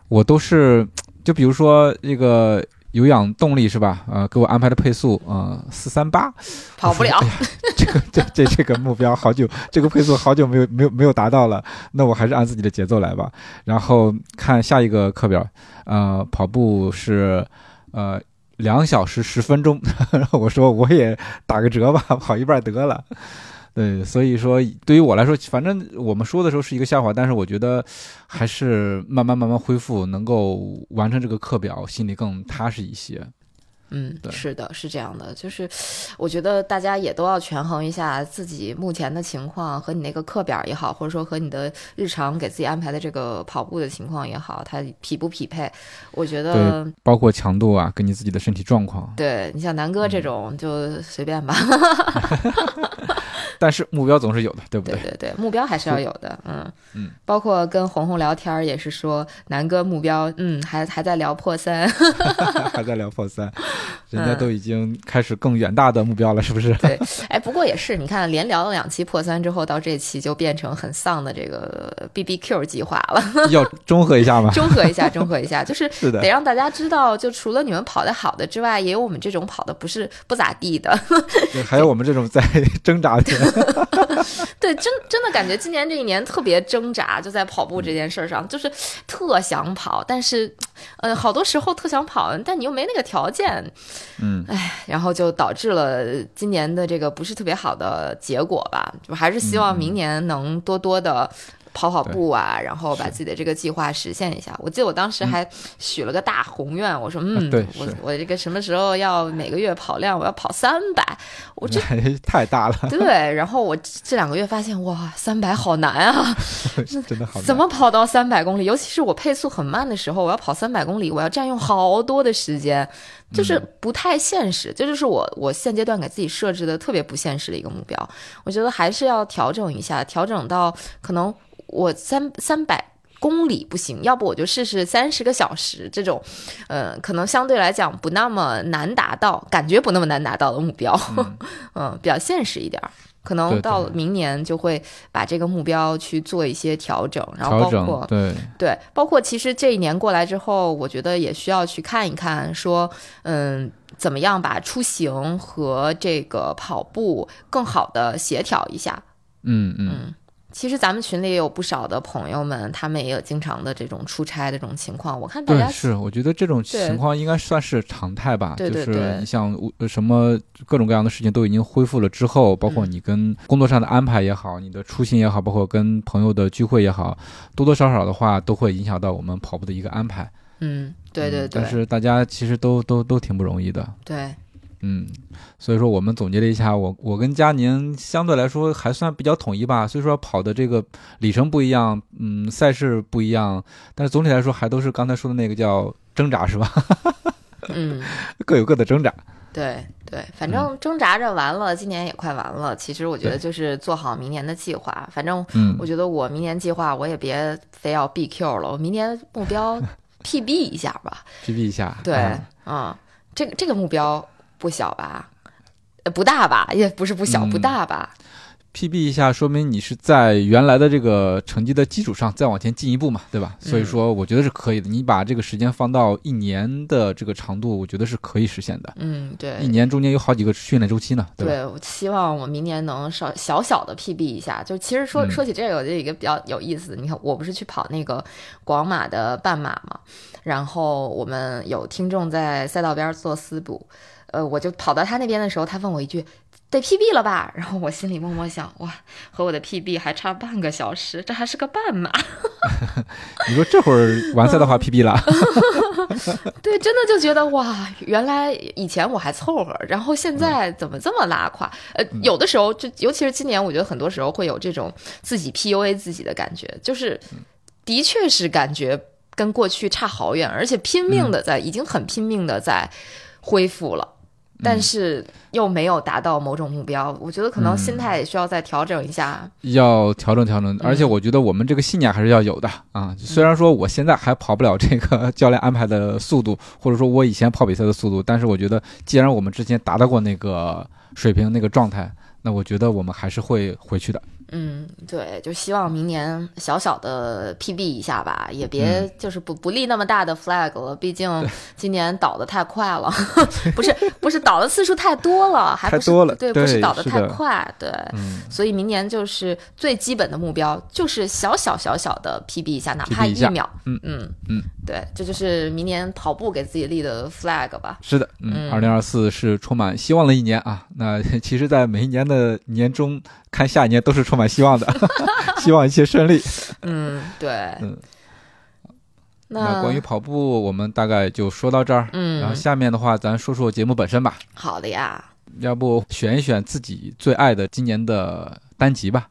我都是就比如说这个有氧动力是吧？呃，给我安排的配速，呃，四三八，跑不了哎，这个 这这这个目标好久，这个配速好久没有没有没有达到了，那我还是按自己的节奏来吧。然后看下一个课表，呃，跑步是呃两小时十分钟，然后我说我也打个折吧，跑一半得了。对，所以说对于我来说，反正我们说的时候是一个笑话，但是我觉得还是慢慢慢慢恢复，能够完成这个课表，心里更踏实一些。嗯，是的，是这样的，就是我觉得大家也都要权衡一下自己目前的情况和你那个课表也好，或者说和你的日常给自己安排的这个跑步的情况也好，它匹不匹配？我觉得包括强度啊，跟你自己的身体状况。对你像南哥嗯这种就随便吧，但是目标总是有的，对不对对对对，目标还是要有的，嗯嗯，包括跟红红聊天儿也是说南哥目标，嗯，还还在聊破三，还在聊破三，人家都已经开始更远大的目标了，是不是？对，哎，不过也是，你看连聊了两期破三之后，到这期就变成很丧的这个 BBQ 计划了。要中和一下嘛。中和一下，中和一下，就是是的得让大家知道，就除了你们跑得好的之外，也有我们这种跑的不是不咋地的。对还有我们这种在挣扎的，对，真真的感觉今年这一年特别挣扎，就在跑步这件事儿上，就是特想跑，但是，呃，好多时候特想跑，但你又没那个条件，嗯，哎然后就导致了今年的这个不是特别好的结果吧。就还是希望明年能多多的。跑跑步啊，然后把自己的这个计划实现一下。我记得我当时还许了个大宏愿，我说，嗯，我我这个什么时候要每个月跑量，我要跑三百，我这 太大了，对，然后我这两个月发现，哇，三百好难啊！真的好难。怎么跑到三百公里？尤其是我配速很慢的时候，我要跑三百公里，我要占用好多的时间，就是不太现实。这就是我我现阶段给自己设置的特别不现实的一个目标。我觉得还是要调整一下，调整到可能我三三百。公里不行，要不我就试试三十个小时这种，呃，可能相对来讲不那么难达到，感觉不那么难达到的目标，嗯 比较现实一点儿。可能到对明年就会把这个目标去做一些调整，然后包括对，对，包括其实这一年过来之后，我觉得也需要去看一看，说，嗯，怎么样把出行和这个跑步更好的协调一下。嗯嗯，嗯，其实咱们群里也有不少的朋友们，他们也有经常的这种出差的这种情况。我看大家，是，我觉得这种情况应该算是常态吧。对对对就是你像呃什么各种各样的事情都已经恢复了之后，包括嗯你跟工作上的安排也好，你的出行也好，包括跟朋友的聚会也好，多多少少的话都会影响到我们跑步的一个安排。嗯，对对嗯对、但是大家其实都都都挺不容易的。对，嗯，所以说我们总结了一下，我我跟佳宁相对来说还算比较统一吧。虽说跑的这个里程不一样，嗯，赛事不一样，但是总体来说还都是刚才说的那个叫挣扎，是吧？嗯，各有各的挣扎。对对，反正挣扎着完了，今年也快完了。其实我觉得就是做好明年的计划。反正我觉得我明年计划我也别非要 BQ 了，我明年目标 PB 一下吧。PB 一下。对，嗯，这个这个目标不小吧？呃，不大吧？也不是不小，不大吧？PB 一下，说明你是在原来的这个成绩的基础上再往前进一步嘛，对吧？所以说，我觉得是可以的。你把这个时间放到一年的这个长度，我觉得是可以实现的。嗯，对。一年中间有好几个训练周期呢，对吧？对，我希望我明年能少小小的 PB 一下。就其实说说起这个，我觉得一个比较有意思。你看，我不是去跑那个广马的半马嘛，然后我们有听众在赛道边做私补，呃，我就跑到他那边的时候，他问我一句。得 PB 了吧？然后我心里默默想，哇，和我的 PB 还差半个小时，这还是个半马。你说这会儿完赛的话 PB 了？对，真的就觉得哇，原来以前我还凑合，然后现在怎么这么拉胯？呃，有的时候就尤其是今年，我觉得很多时候会有这种自己 PUA 自己的感觉，就是的确是感觉跟过去差好远，而且拼命的在，已经很拼命的在恢复了。但是又没有达到某种目标，我觉得可能心态也需要再调整一下。要调整调整，而且我觉得我们这个信念还是要有的啊。虽然说我现在还跑不了这个 教练安排的速度，或者说我以前跑比赛的速度，但是我觉得既然我们之前达到过那个水平、那个状态，那我觉得我们还是会回去的。嗯，对，就希望明年小小的 PB 一下吧，也别就是不不立那么大的 flag 了，毕竟今年倒的太快了，不是不是倒的次数太多了，还不是对，不是倒的太快，对，所以明年就是最基本的目标就是小小小小的 PB 一下，哪怕一秒，嗯嗯。嗯，对，这就是明年跑步给自己立的 flag 吧。是的，嗯，二零二四是充满希望的一年啊，那其实，在每一年的年终。看下一年都是充满希望的，希望一切顺利。嗯，对，嗯。那关于跑步，我们大概就说到这儿。嗯，然后下面的话，咱说说节目本身吧。好的呀。要不选一选自己最爱的今年的单集吧？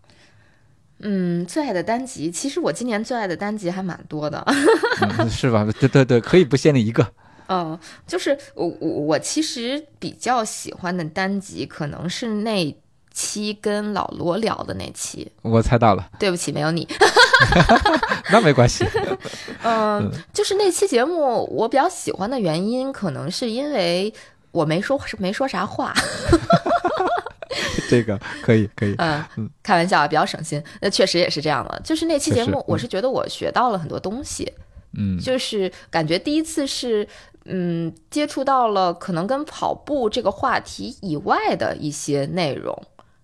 嗯，最爱的单集，其实我今年最爱的单集还蛮多的。是吧？对对对，可以不限定一个。嗯，就是我我我其实比较喜欢的单集，可能是那。期跟老罗聊的那期，我猜到了。对不起，没有你。那没关系。嗯，就是那期节目，我比较喜欢的原因，可能是因为我没说没说啥话。这个可以可以。嗯嗯，开玩笑啊，比较省心。那确实也是这样的。就是那期节目，我是觉得我学到了很多东西。嗯，就是感觉第一次是。嗯，接触到了可能跟跑步这个话题以外的一些内容，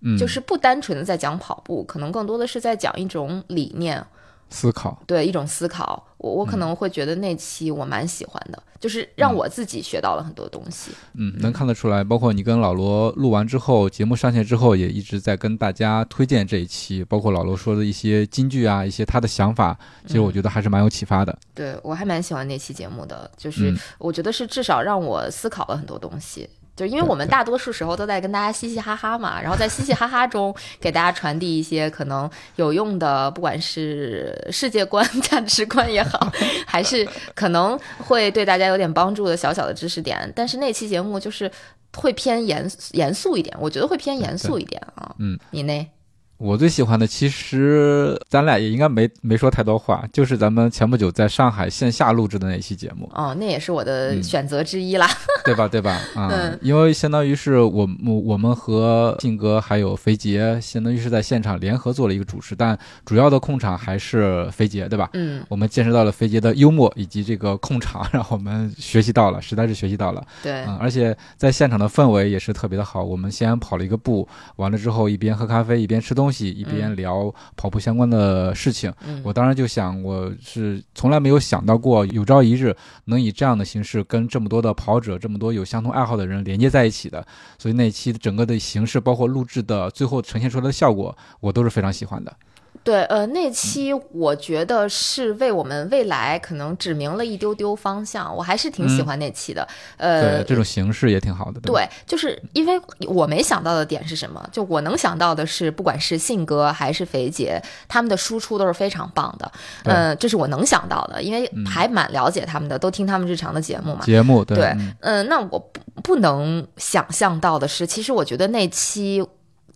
嗯，就是不单纯的在讲跑步，可能更多的是在讲一种理念。思考对一种思考，我我可能会觉得那期我蛮喜欢的，就是让我自己学到了很多东西。嗯，能看得出来，包括你跟老罗录完之后，节目上线之后，也一直在跟大家推荐这一期，包括老罗说的一些金句啊，一些他的想法，其实我觉得还是蛮有启发的。对我还蛮喜欢那期节目的，就是我觉得是至少让我思考了很多东西。就因为我们大多数时候都在跟大家嘻嘻哈哈嘛，然后在嘻嘻哈哈中 给大家传递一些可能有用的，不管是世界观、价值观也好，还是可能会对大家有点帮助的小小的知识点。但是那期节目就是会偏严严肃一点，我觉得会偏严肃一点啊。嗯，你呢？我最喜欢的，其实咱俩也应该没没说太多话，就是咱们前不久在上海线下录制的那期节目。哦，那也是我的选择之一啦，对吧？对吧？啊，因为相当于是我我我们和信哥还有肥杰，相当于是在现场联合做了一个主持，但主要的控场还是肥杰，对吧？嗯，我们见识到了肥杰的幽默以及这个控场，让我们学习到了，实在是学习到了。对，嗯，而且在现场的氛围也是特别的好。我们先跑了一个步，完了之后一边喝咖啡一边吃东西。东西一边聊跑步相关的事情，我当时就想，我是从来没有想到过有朝一日能以这样的形式跟这么多的跑者、这么多有相同爱好的人连接在一起的。所以那期整个的形式，包括录制的最后呈现出来的效果，我都是非常喜欢的。对，呃，那期我觉得是为我们未来可能指明了一丢丢方向，我还是挺喜欢那期的。呃，对，这种形式也挺好的。对，就是因为我没想到的点是什么？就我能想到的是，不管是信哥还是肥姐，他们的输出都是非常棒的。嗯，这是我能想到的，因为还蛮了解他们的，都听他们日常的节目嘛。节目对，嗯，那我不不能想象到的是，其实我觉得那期。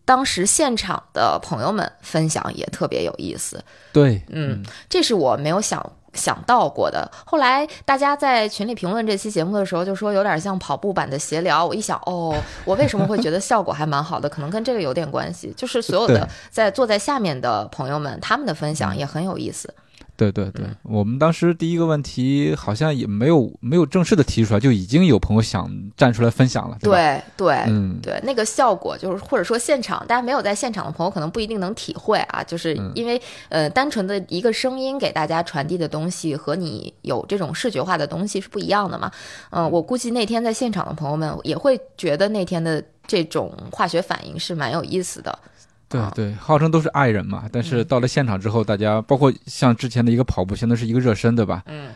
当时现场的朋友们分享也特别有意思，对，嗯，这是我没有想想到过的。后来大家在群里评论这期节目的时候，就说有点像跑步版的闲聊。我一想，哦，我为什么会觉得效果还蛮好的？可能跟这个有点关系。就是所有的在坐在下面的朋友们，他们的分享也很有意思。对对对，我们当时第一个问题好像也没有没有正式的提出来，就已经有朋友想站出来分享了，对对，嗯，对，那个效果就是或者说现场大家没有在现场的朋友可能不一定能体会啊，就是因为呃单纯的一个声音给大家传递的东西和你有这种视觉化的东西是不一样的嘛，嗯，我估计那天在现场的朋友们也会觉得那天的这种化学反应是蛮有意思的。对对，号称都是爱人嘛，但是到了现场之后，大家包括像之前的一个跑步，现在是一个热身，对吧？嗯。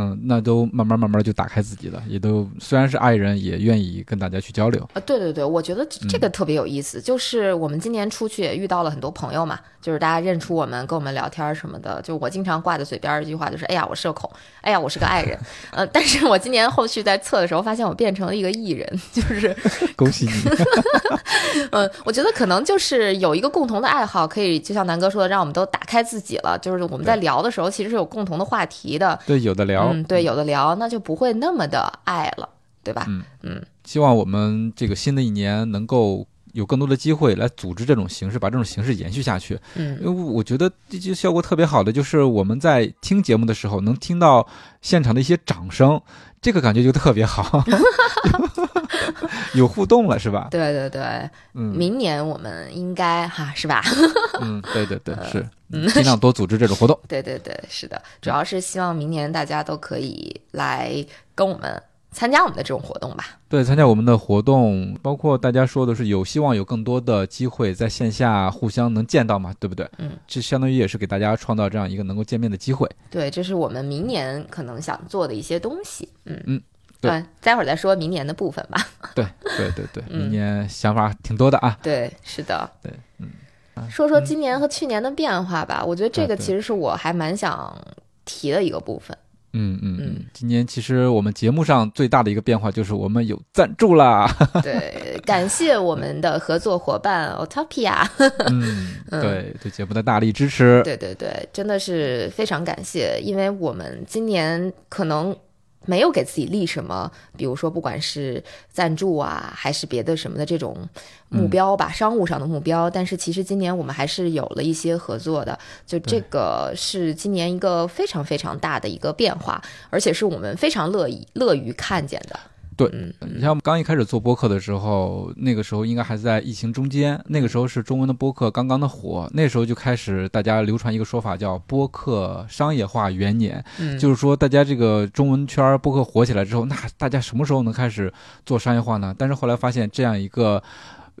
嗯，那都慢慢慢慢就打开自己了，也都虽然是爱人，也愿意跟大家去交流啊。对对对，我觉得这个特别有意思。就是我们今年出去也遇到了很多朋友嘛，就是大家认出我们，跟我们聊天什么的。就我经常挂在嘴边一句话，就是“哎呀，我社恐，哎呀，我是个爱人。”呃，但是我今年后续在测的时候，发现我变成了一个艺人，就是 恭喜你。嗯，我觉得可能就是有一个共同的爱好，可以就像南哥说的，让我们都打开自己了。就是我们在聊的时候，其实是有共同的话题的。对，有的聊。嗯，对，有的聊，那就不会那么的爱了，对吧？嗯。嗯，希望我们这个新的一年能够有更多的机会来组织这种形式，把这种形式延续下去。嗯，因为我觉得这就效果特别好的，就是我们在听节目的时候能听到现场的一些掌声，这个感觉就特别好，有互动了，是吧？对对对，嗯，明年我们应该哈，是吧？嗯，对对对，是。嗯，尽量多组织这种活动。对对对，是的，主要是希望明年大家都可以来跟我们参加我们的这种活动吧。对，参加我们的活动，包括大家说的是有希望有更多的机会在线下互相能见到嘛，对不对？嗯，这相当于也是给大家创造这样一个能够见面的机会。对，这是我们明年可能想做的一些东西。嗯嗯，对，待会儿再说明年的部分吧。对对对对，明年想法挺多的啊。对，是的。对，嗯。说说今年和去年的变化吧，我觉得这个其实是我还蛮想提的一个部分。嗯嗯嗯，今年其实我们节目上最大的一个变化就是我们有赞助啦。对，感谢我们的合作伙伴 Otopia。嗯，对对节目的大力支持。对对对，真的是非常感谢，因为我们今年可能。没有给自己立什么，比如说不管是赞助啊，还是别的什么的这种目标吧，商务上的目标。但是其实今年我们还是有了一些合作的，就这个是今年一个非常非常大的一个变化，而且是我们非常乐意乐于看见的。对，你像我们刚一开始做播客的时候，那个时候应该还在疫情中间，那个时候是中文的播客刚刚的火，那时候就开始大家流传一个说法叫“播客商业化元年”，就是说大家这个中文圈播客火起来之后，那大家什么时候能开始做商业化呢？但是后来发现这样一个。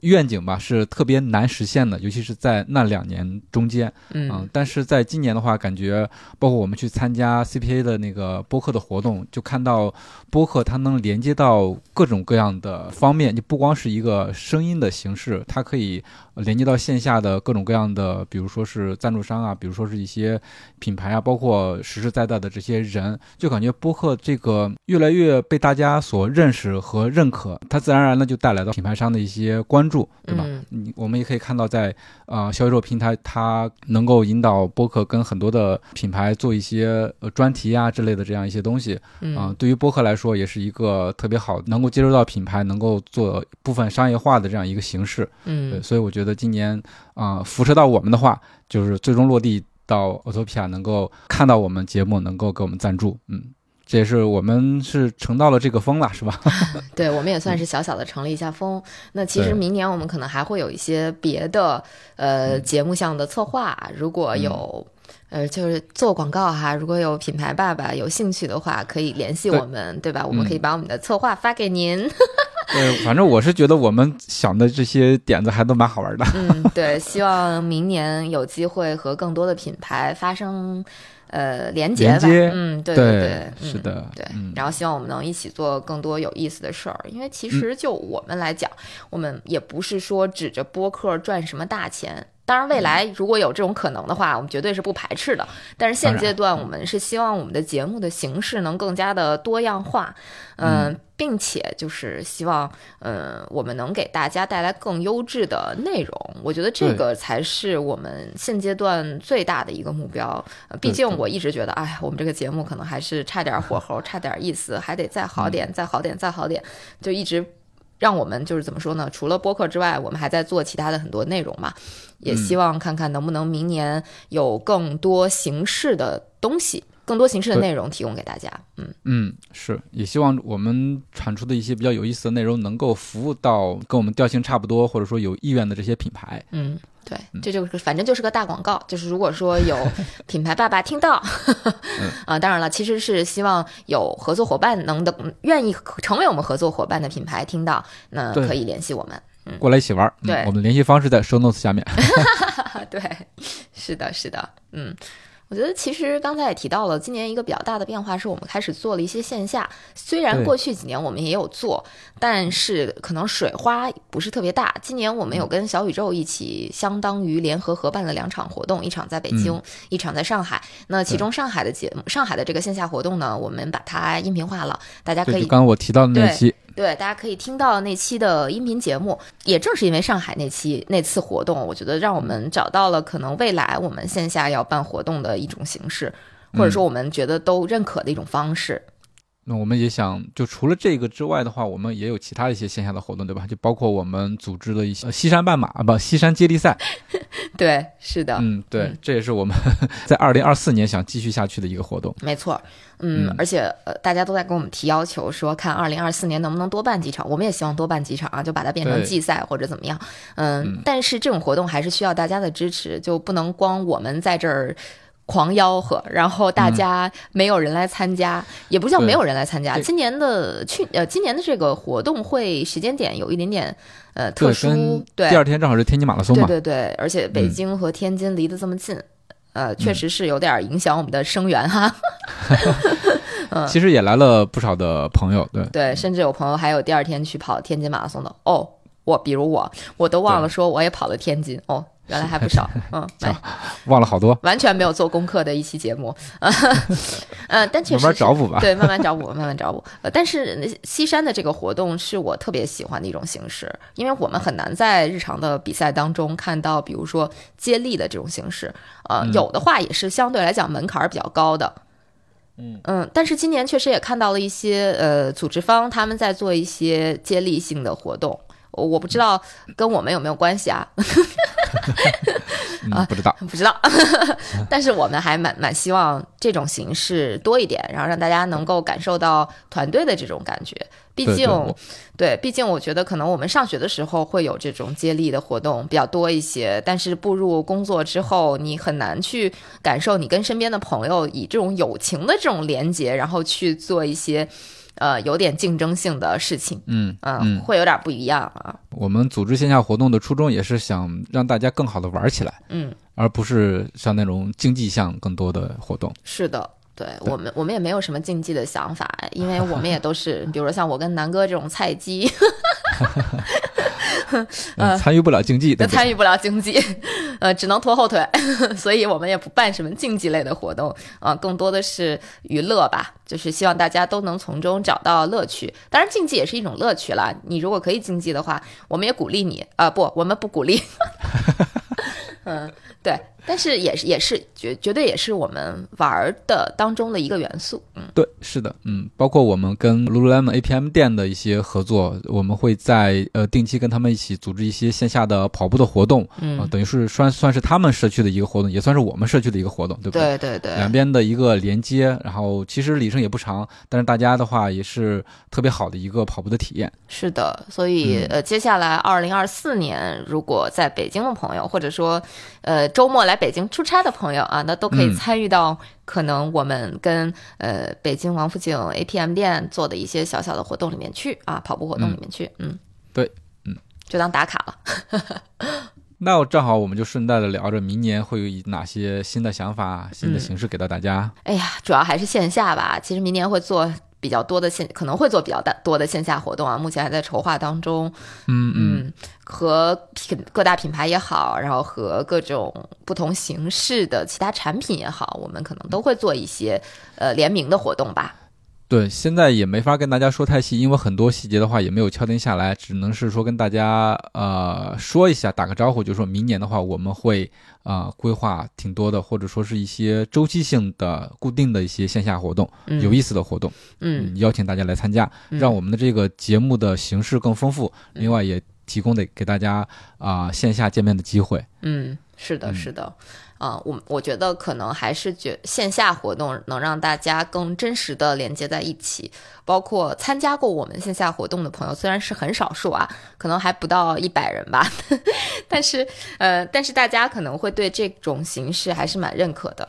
愿景吧是特别难实现的，尤其是在那两年中间，嗯，但是在今年的话，感觉包括我们去参加 CPA 的那个播客的活动，就看到播客它能连接到各种各样的方面，就不光是一个声音的形式，它可以。连接到线下的各种各样的，比如说是赞助商啊，比如说是一些品牌啊，包括实实在在的这些人，就感觉播客这个越来越被大家所认识和认可，它自然而然的就带来了品牌商的一些关注，对吧？嗯，我们也可以看到，在啊小宇宙平台，它能够引导播客跟很多的品牌做一些呃专题啊之类的这样一些东西，嗯，对于播客来说，也是一个特别好能够接触到品牌，能够做部分商业化的这样一个形式，嗯，对，所以我觉得。今年啊，辐射到我们的话，就是最终落地到 Otopia 能够看到我们节目，能够给我们赞助，嗯，这也是我们是乘到了这个风了，是吧？对，我们也算是小小的乘了一下风。那其实明年我们可能还会有一些别的呃节目项的策划，如果有呃就是做广告哈，如果有品牌爸爸有兴趣的话，可以联系我们，对吧？我们可以把我们的策划发给您。对，反正我是觉得我们想的这些点子还都蛮好玩的。嗯，对，希望明年有机会和更多的品牌发生呃连接吧。嗯，对对对，是的，对。然后希望我们能一起做更多有意思的事儿，因为其实就我们来讲，我们也不是说指着播客赚什么大钱。当然，未来如果有这种可能的话，我们绝对是不排斥的。但是现阶段，我们是希望我们的节目的形式能更加的多样化，嗯，并且就是希望，嗯，我们能给大家带来更优质的内容。我觉得这个才是我们现阶段最大的一个目标。毕竟我一直觉得，哎，我们这个节目可能还是差点火候，差点意思，还得再好点，再好点，再好点，就一直。让我们就是怎么说呢？除了播客之外，我们还在做其他的很多内容嘛，也希望看看能不能明年有更多形式的东西，更多形式的内容提供给大家。嗯嗯，是，也希望我们产出的一些比较有意思的内容，能够服务到跟我们调性差不多，或者说有意愿的这些品牌。嗯。对，这就是反正就是个大广告，就是如果说有 品牌爸爸听到，啊，当然了，其实是希望有合作伙伴能的愿意成为我们合作伙伴的品牌听到，那可以联系我们，嗯，过来一起玩。对，我们联系方式在 show notes 下面。对，是的，是的，嗯。我觉得其实刚才也提到了，今年一个比较大的变化是我们开始做了一些线下。虽然过去几年我们也有做，但是可能水花不是特别大。今年我们有跟小宇宙一起，相当于联合合办了两场活动，一场在北京，一场在上海。那其中上海的节目，上海的这个线下活动呢，我们把它音频化了，大家可以。刚刚我提到的那期。对，大家可以听到那期的音频节目。也正是因为上海那期那次活动，我觉得让我们找到了可能未来我们线下要办活动的一种形式，或者说我们觉得都认可的一种方式。那我们也想，就除了这个之外的话，我们也有其他一些线下的活动，对吧？就包括我们组织的一些呃西山半马啊，不，西山接力赛。对，是的，嗯，对，这也是我们 在二零二四年想继续下去的一个活动。没错，嗯，而且呃，大家都在跟我们提要求，说看二零二四年能不能多办几场，我们也希望多办几场啊，就把它变成季赛或者怎么样。嗯，但是这种活动还是需要大家的支持，就不能光我们在这儿。狂吆喝，然后大家没有人来参加，也不叫没有人来参加。今年的去呃，今年的这个活动会时间点有一点点呃特殊，对，第二天正好是天津马拉松嘛，对对对，而且北京和天津离得这么近，呃，确实是有点影响我们的声源哈。嗯，其实也来了不少的朋友，对。对，甚至有朋友还有第二天去跑天津马拉松的。哦。我比如我，我都忘了说我也跑了天津。哦。原来还不少，嗯，忘了好多，完全没有做功课的一期节目，嗯，但确实慢慢找补吧，对，慢慢找补，慢慢找补。呃，但是西山的这个活动是我特别喜欢的一种形式，因为我们很难在日常的比赛当中看到，比如说接力的这种形式，呃，有的话也是相对来讲门槛比较高的，嗯嗯，但是今年确实也看到了一些呃组织方他们在做一些接力性的活动。我不知道跟我们有没有关系啊？啊，不知道，不知道。但是我们还蛮蛮希望这种形式多一点，然后让大家能够感受到团队的这种感觉。毕竟，对，毕竟我觉得可能我们上学的时候会有这种接力的活动比较多一些，但是步入工作之后，你很难去感受你跟身边的朋友以这种友情的这种连接，然后去做一些。呃，有点竞争性的事情，嗯嗯，会有点不一样啊。我们组织线下活动的初衷也是想让大家更好的玩起来，嗯，而不是像那种竞技项更多的活动。是的，对我们我们也没有什么竞技的想法，因为我们也都是，比如说像我跟南哥这种菜鸡。参与不了竞技，参与不了竞技，呃，只能拖后腿，所以我们也不办什么竞技类的活动，啊，更多的是娱乐吧，就是希望大家都能从中找到乐趣。当然，竞技也是一种乐趣了。你如果可以竞技的话，我们也鼓励你啊，不，我们不鼓励。嗯，对。但是也是也是绝绝对也是我们玩的当中的一个元素，嗯，对，是的，嗯，包括我们跟 Lululemon APM 店的一些合作，我们会在呃定期跟他们一起组织一些线下的跑步的活动，嗯，等于是算算是他们社区的一个活动，也算是我们社区的一个活动，对不对？对对对，两边的一个连接，然后其实里程也不长，但是大家的话也是特别好的一个跑步的体验。是的，所以呃，接下来二零二四年，如果在北京的朋友，或者说呃周末来北京出差的朋友啊，那都可以嗯参与到可能我们跟呃北京王府井 APM 店做的一些小小的活动里面去啊，跑步活动里面去，嗯，对，嗯，就当打卡了。那正好我们就顺带的聊着明年会有哪些新的想法、新的嗯形式给到大家。哎呀，主要还是线下吧。其实明年会做比较多的线，可能会做比较大多的线下活动啊，目前还在筹划当中。嗯嗯嗯，和品各大品牌也好，然后和各种不同形式的其他产品也好，我们可能都会做一些呃联名的活动吧。对，现在也没法跟大家说太细，因为很多细节的话也没有敲定下来，只能是说跟大家呃说一下，打个招呼，就说明年的话我们会啊、呃规划挺多的，或者说是一些周期性的、固定的一些线下活动，嗯，有意思的活动，嗯邀请大家来参加，嗯让我们的这个节目的形式更丰富，嗯另外也提供的给大家啊、线下见面的机会。嗯，是的，嗯是的。啊，我我觉得可能还是觉线下活动能让大家更真实的连接在一起，包括参加过我们线下活动的朋友，虽然是很少数啊，可能还不到一百人吧，但是呃，但是大家可能会对这种形式还是蛮认可的，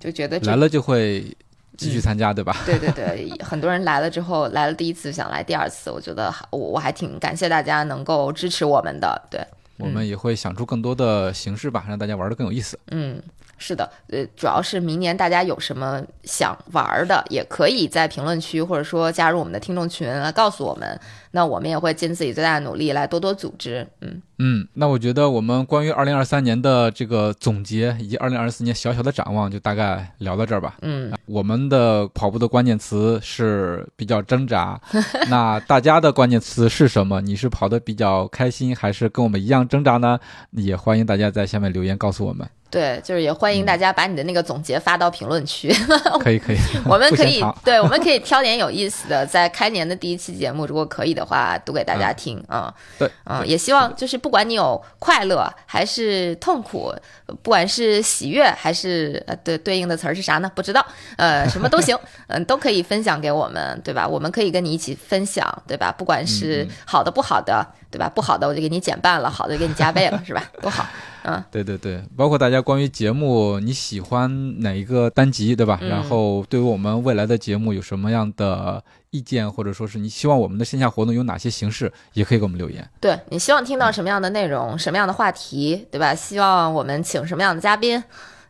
就觉得来了就会继续参加，对吧？对对对，很多人来了之后，来了第一次想来第二次，我觉得还我我还挺感谢大家能够支持我们的，对，我们也会想出更多的形式吧，让大家玩的更有意思。嗯，是的，呃，主要是明年大家有什么想玩儿的，也可以在评论区或者说加入我们的听众群来告诉我们，那我们也会尽自己最大的努力来多多组织。嗯嗯，那我觉得我们关于二零二三年的这个总结以及二零二四年小小的展望，就大概聊到这儿吧。嗯，我们的跑步的关键词是比较挣扎，那大家的关键词是什么？你是跑得比较开心，还是跟我们一样挣扎呢？也欢迎大家在下面留言告诉我们。对，就是也欢迎大家把你的那个总结发到评论区。可以，可以，我们可以对，我们可以挑点有意思的，在开年的第一期节目，如果可以的话，读给大家听啊。对，嗯，对也希望就是不管你有快乐还是痛苦，不管是喜悦还是呃对对应的词儿是啥呢？不知道，呃，什么都行，嗯，都可以分享给我们，对吧？我们可以跟你一起分享，对吧？不管是好的不好的，对吧？不好的我就给你减半了，好的就给你加倍了，是吧？多好，嗯 对对对，包括大家关于节目你喜欢哪一个单集，对吧？嗯然后对于我们未来的节目有什么样的意见，或者说是你希望我们的线下活动有哪些形式，也可以给我们留言。对你希望听到什么样的内容，什么样的话题，对吧？希望我们请什么样的嘉宾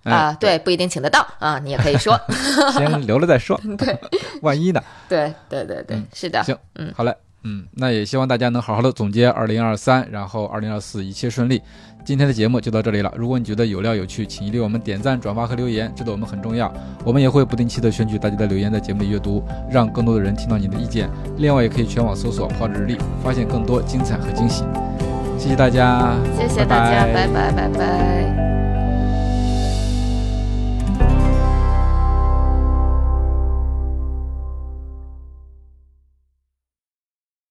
啊、哎对，不一定请得到啊，你也可以说，先留了再说。对，万一呢？对对对对，嗯是的，行嗯好嘞，嗯，那也希望大家能好好的总结二零二三，然后二零二四一切顺利。今天的节目就到这里了。如果你觉得有料有趣，请一律我们点赞、转发和留言，这对我们很重要。我们也会不定期的选取大家的留言在节目里阅读，让更多的人听到你的意见。另外，也可以全网搜索“泡日历”，发现更多精彩和惊喜。谢谢大家，谢谢大家，拜拜拜拜拜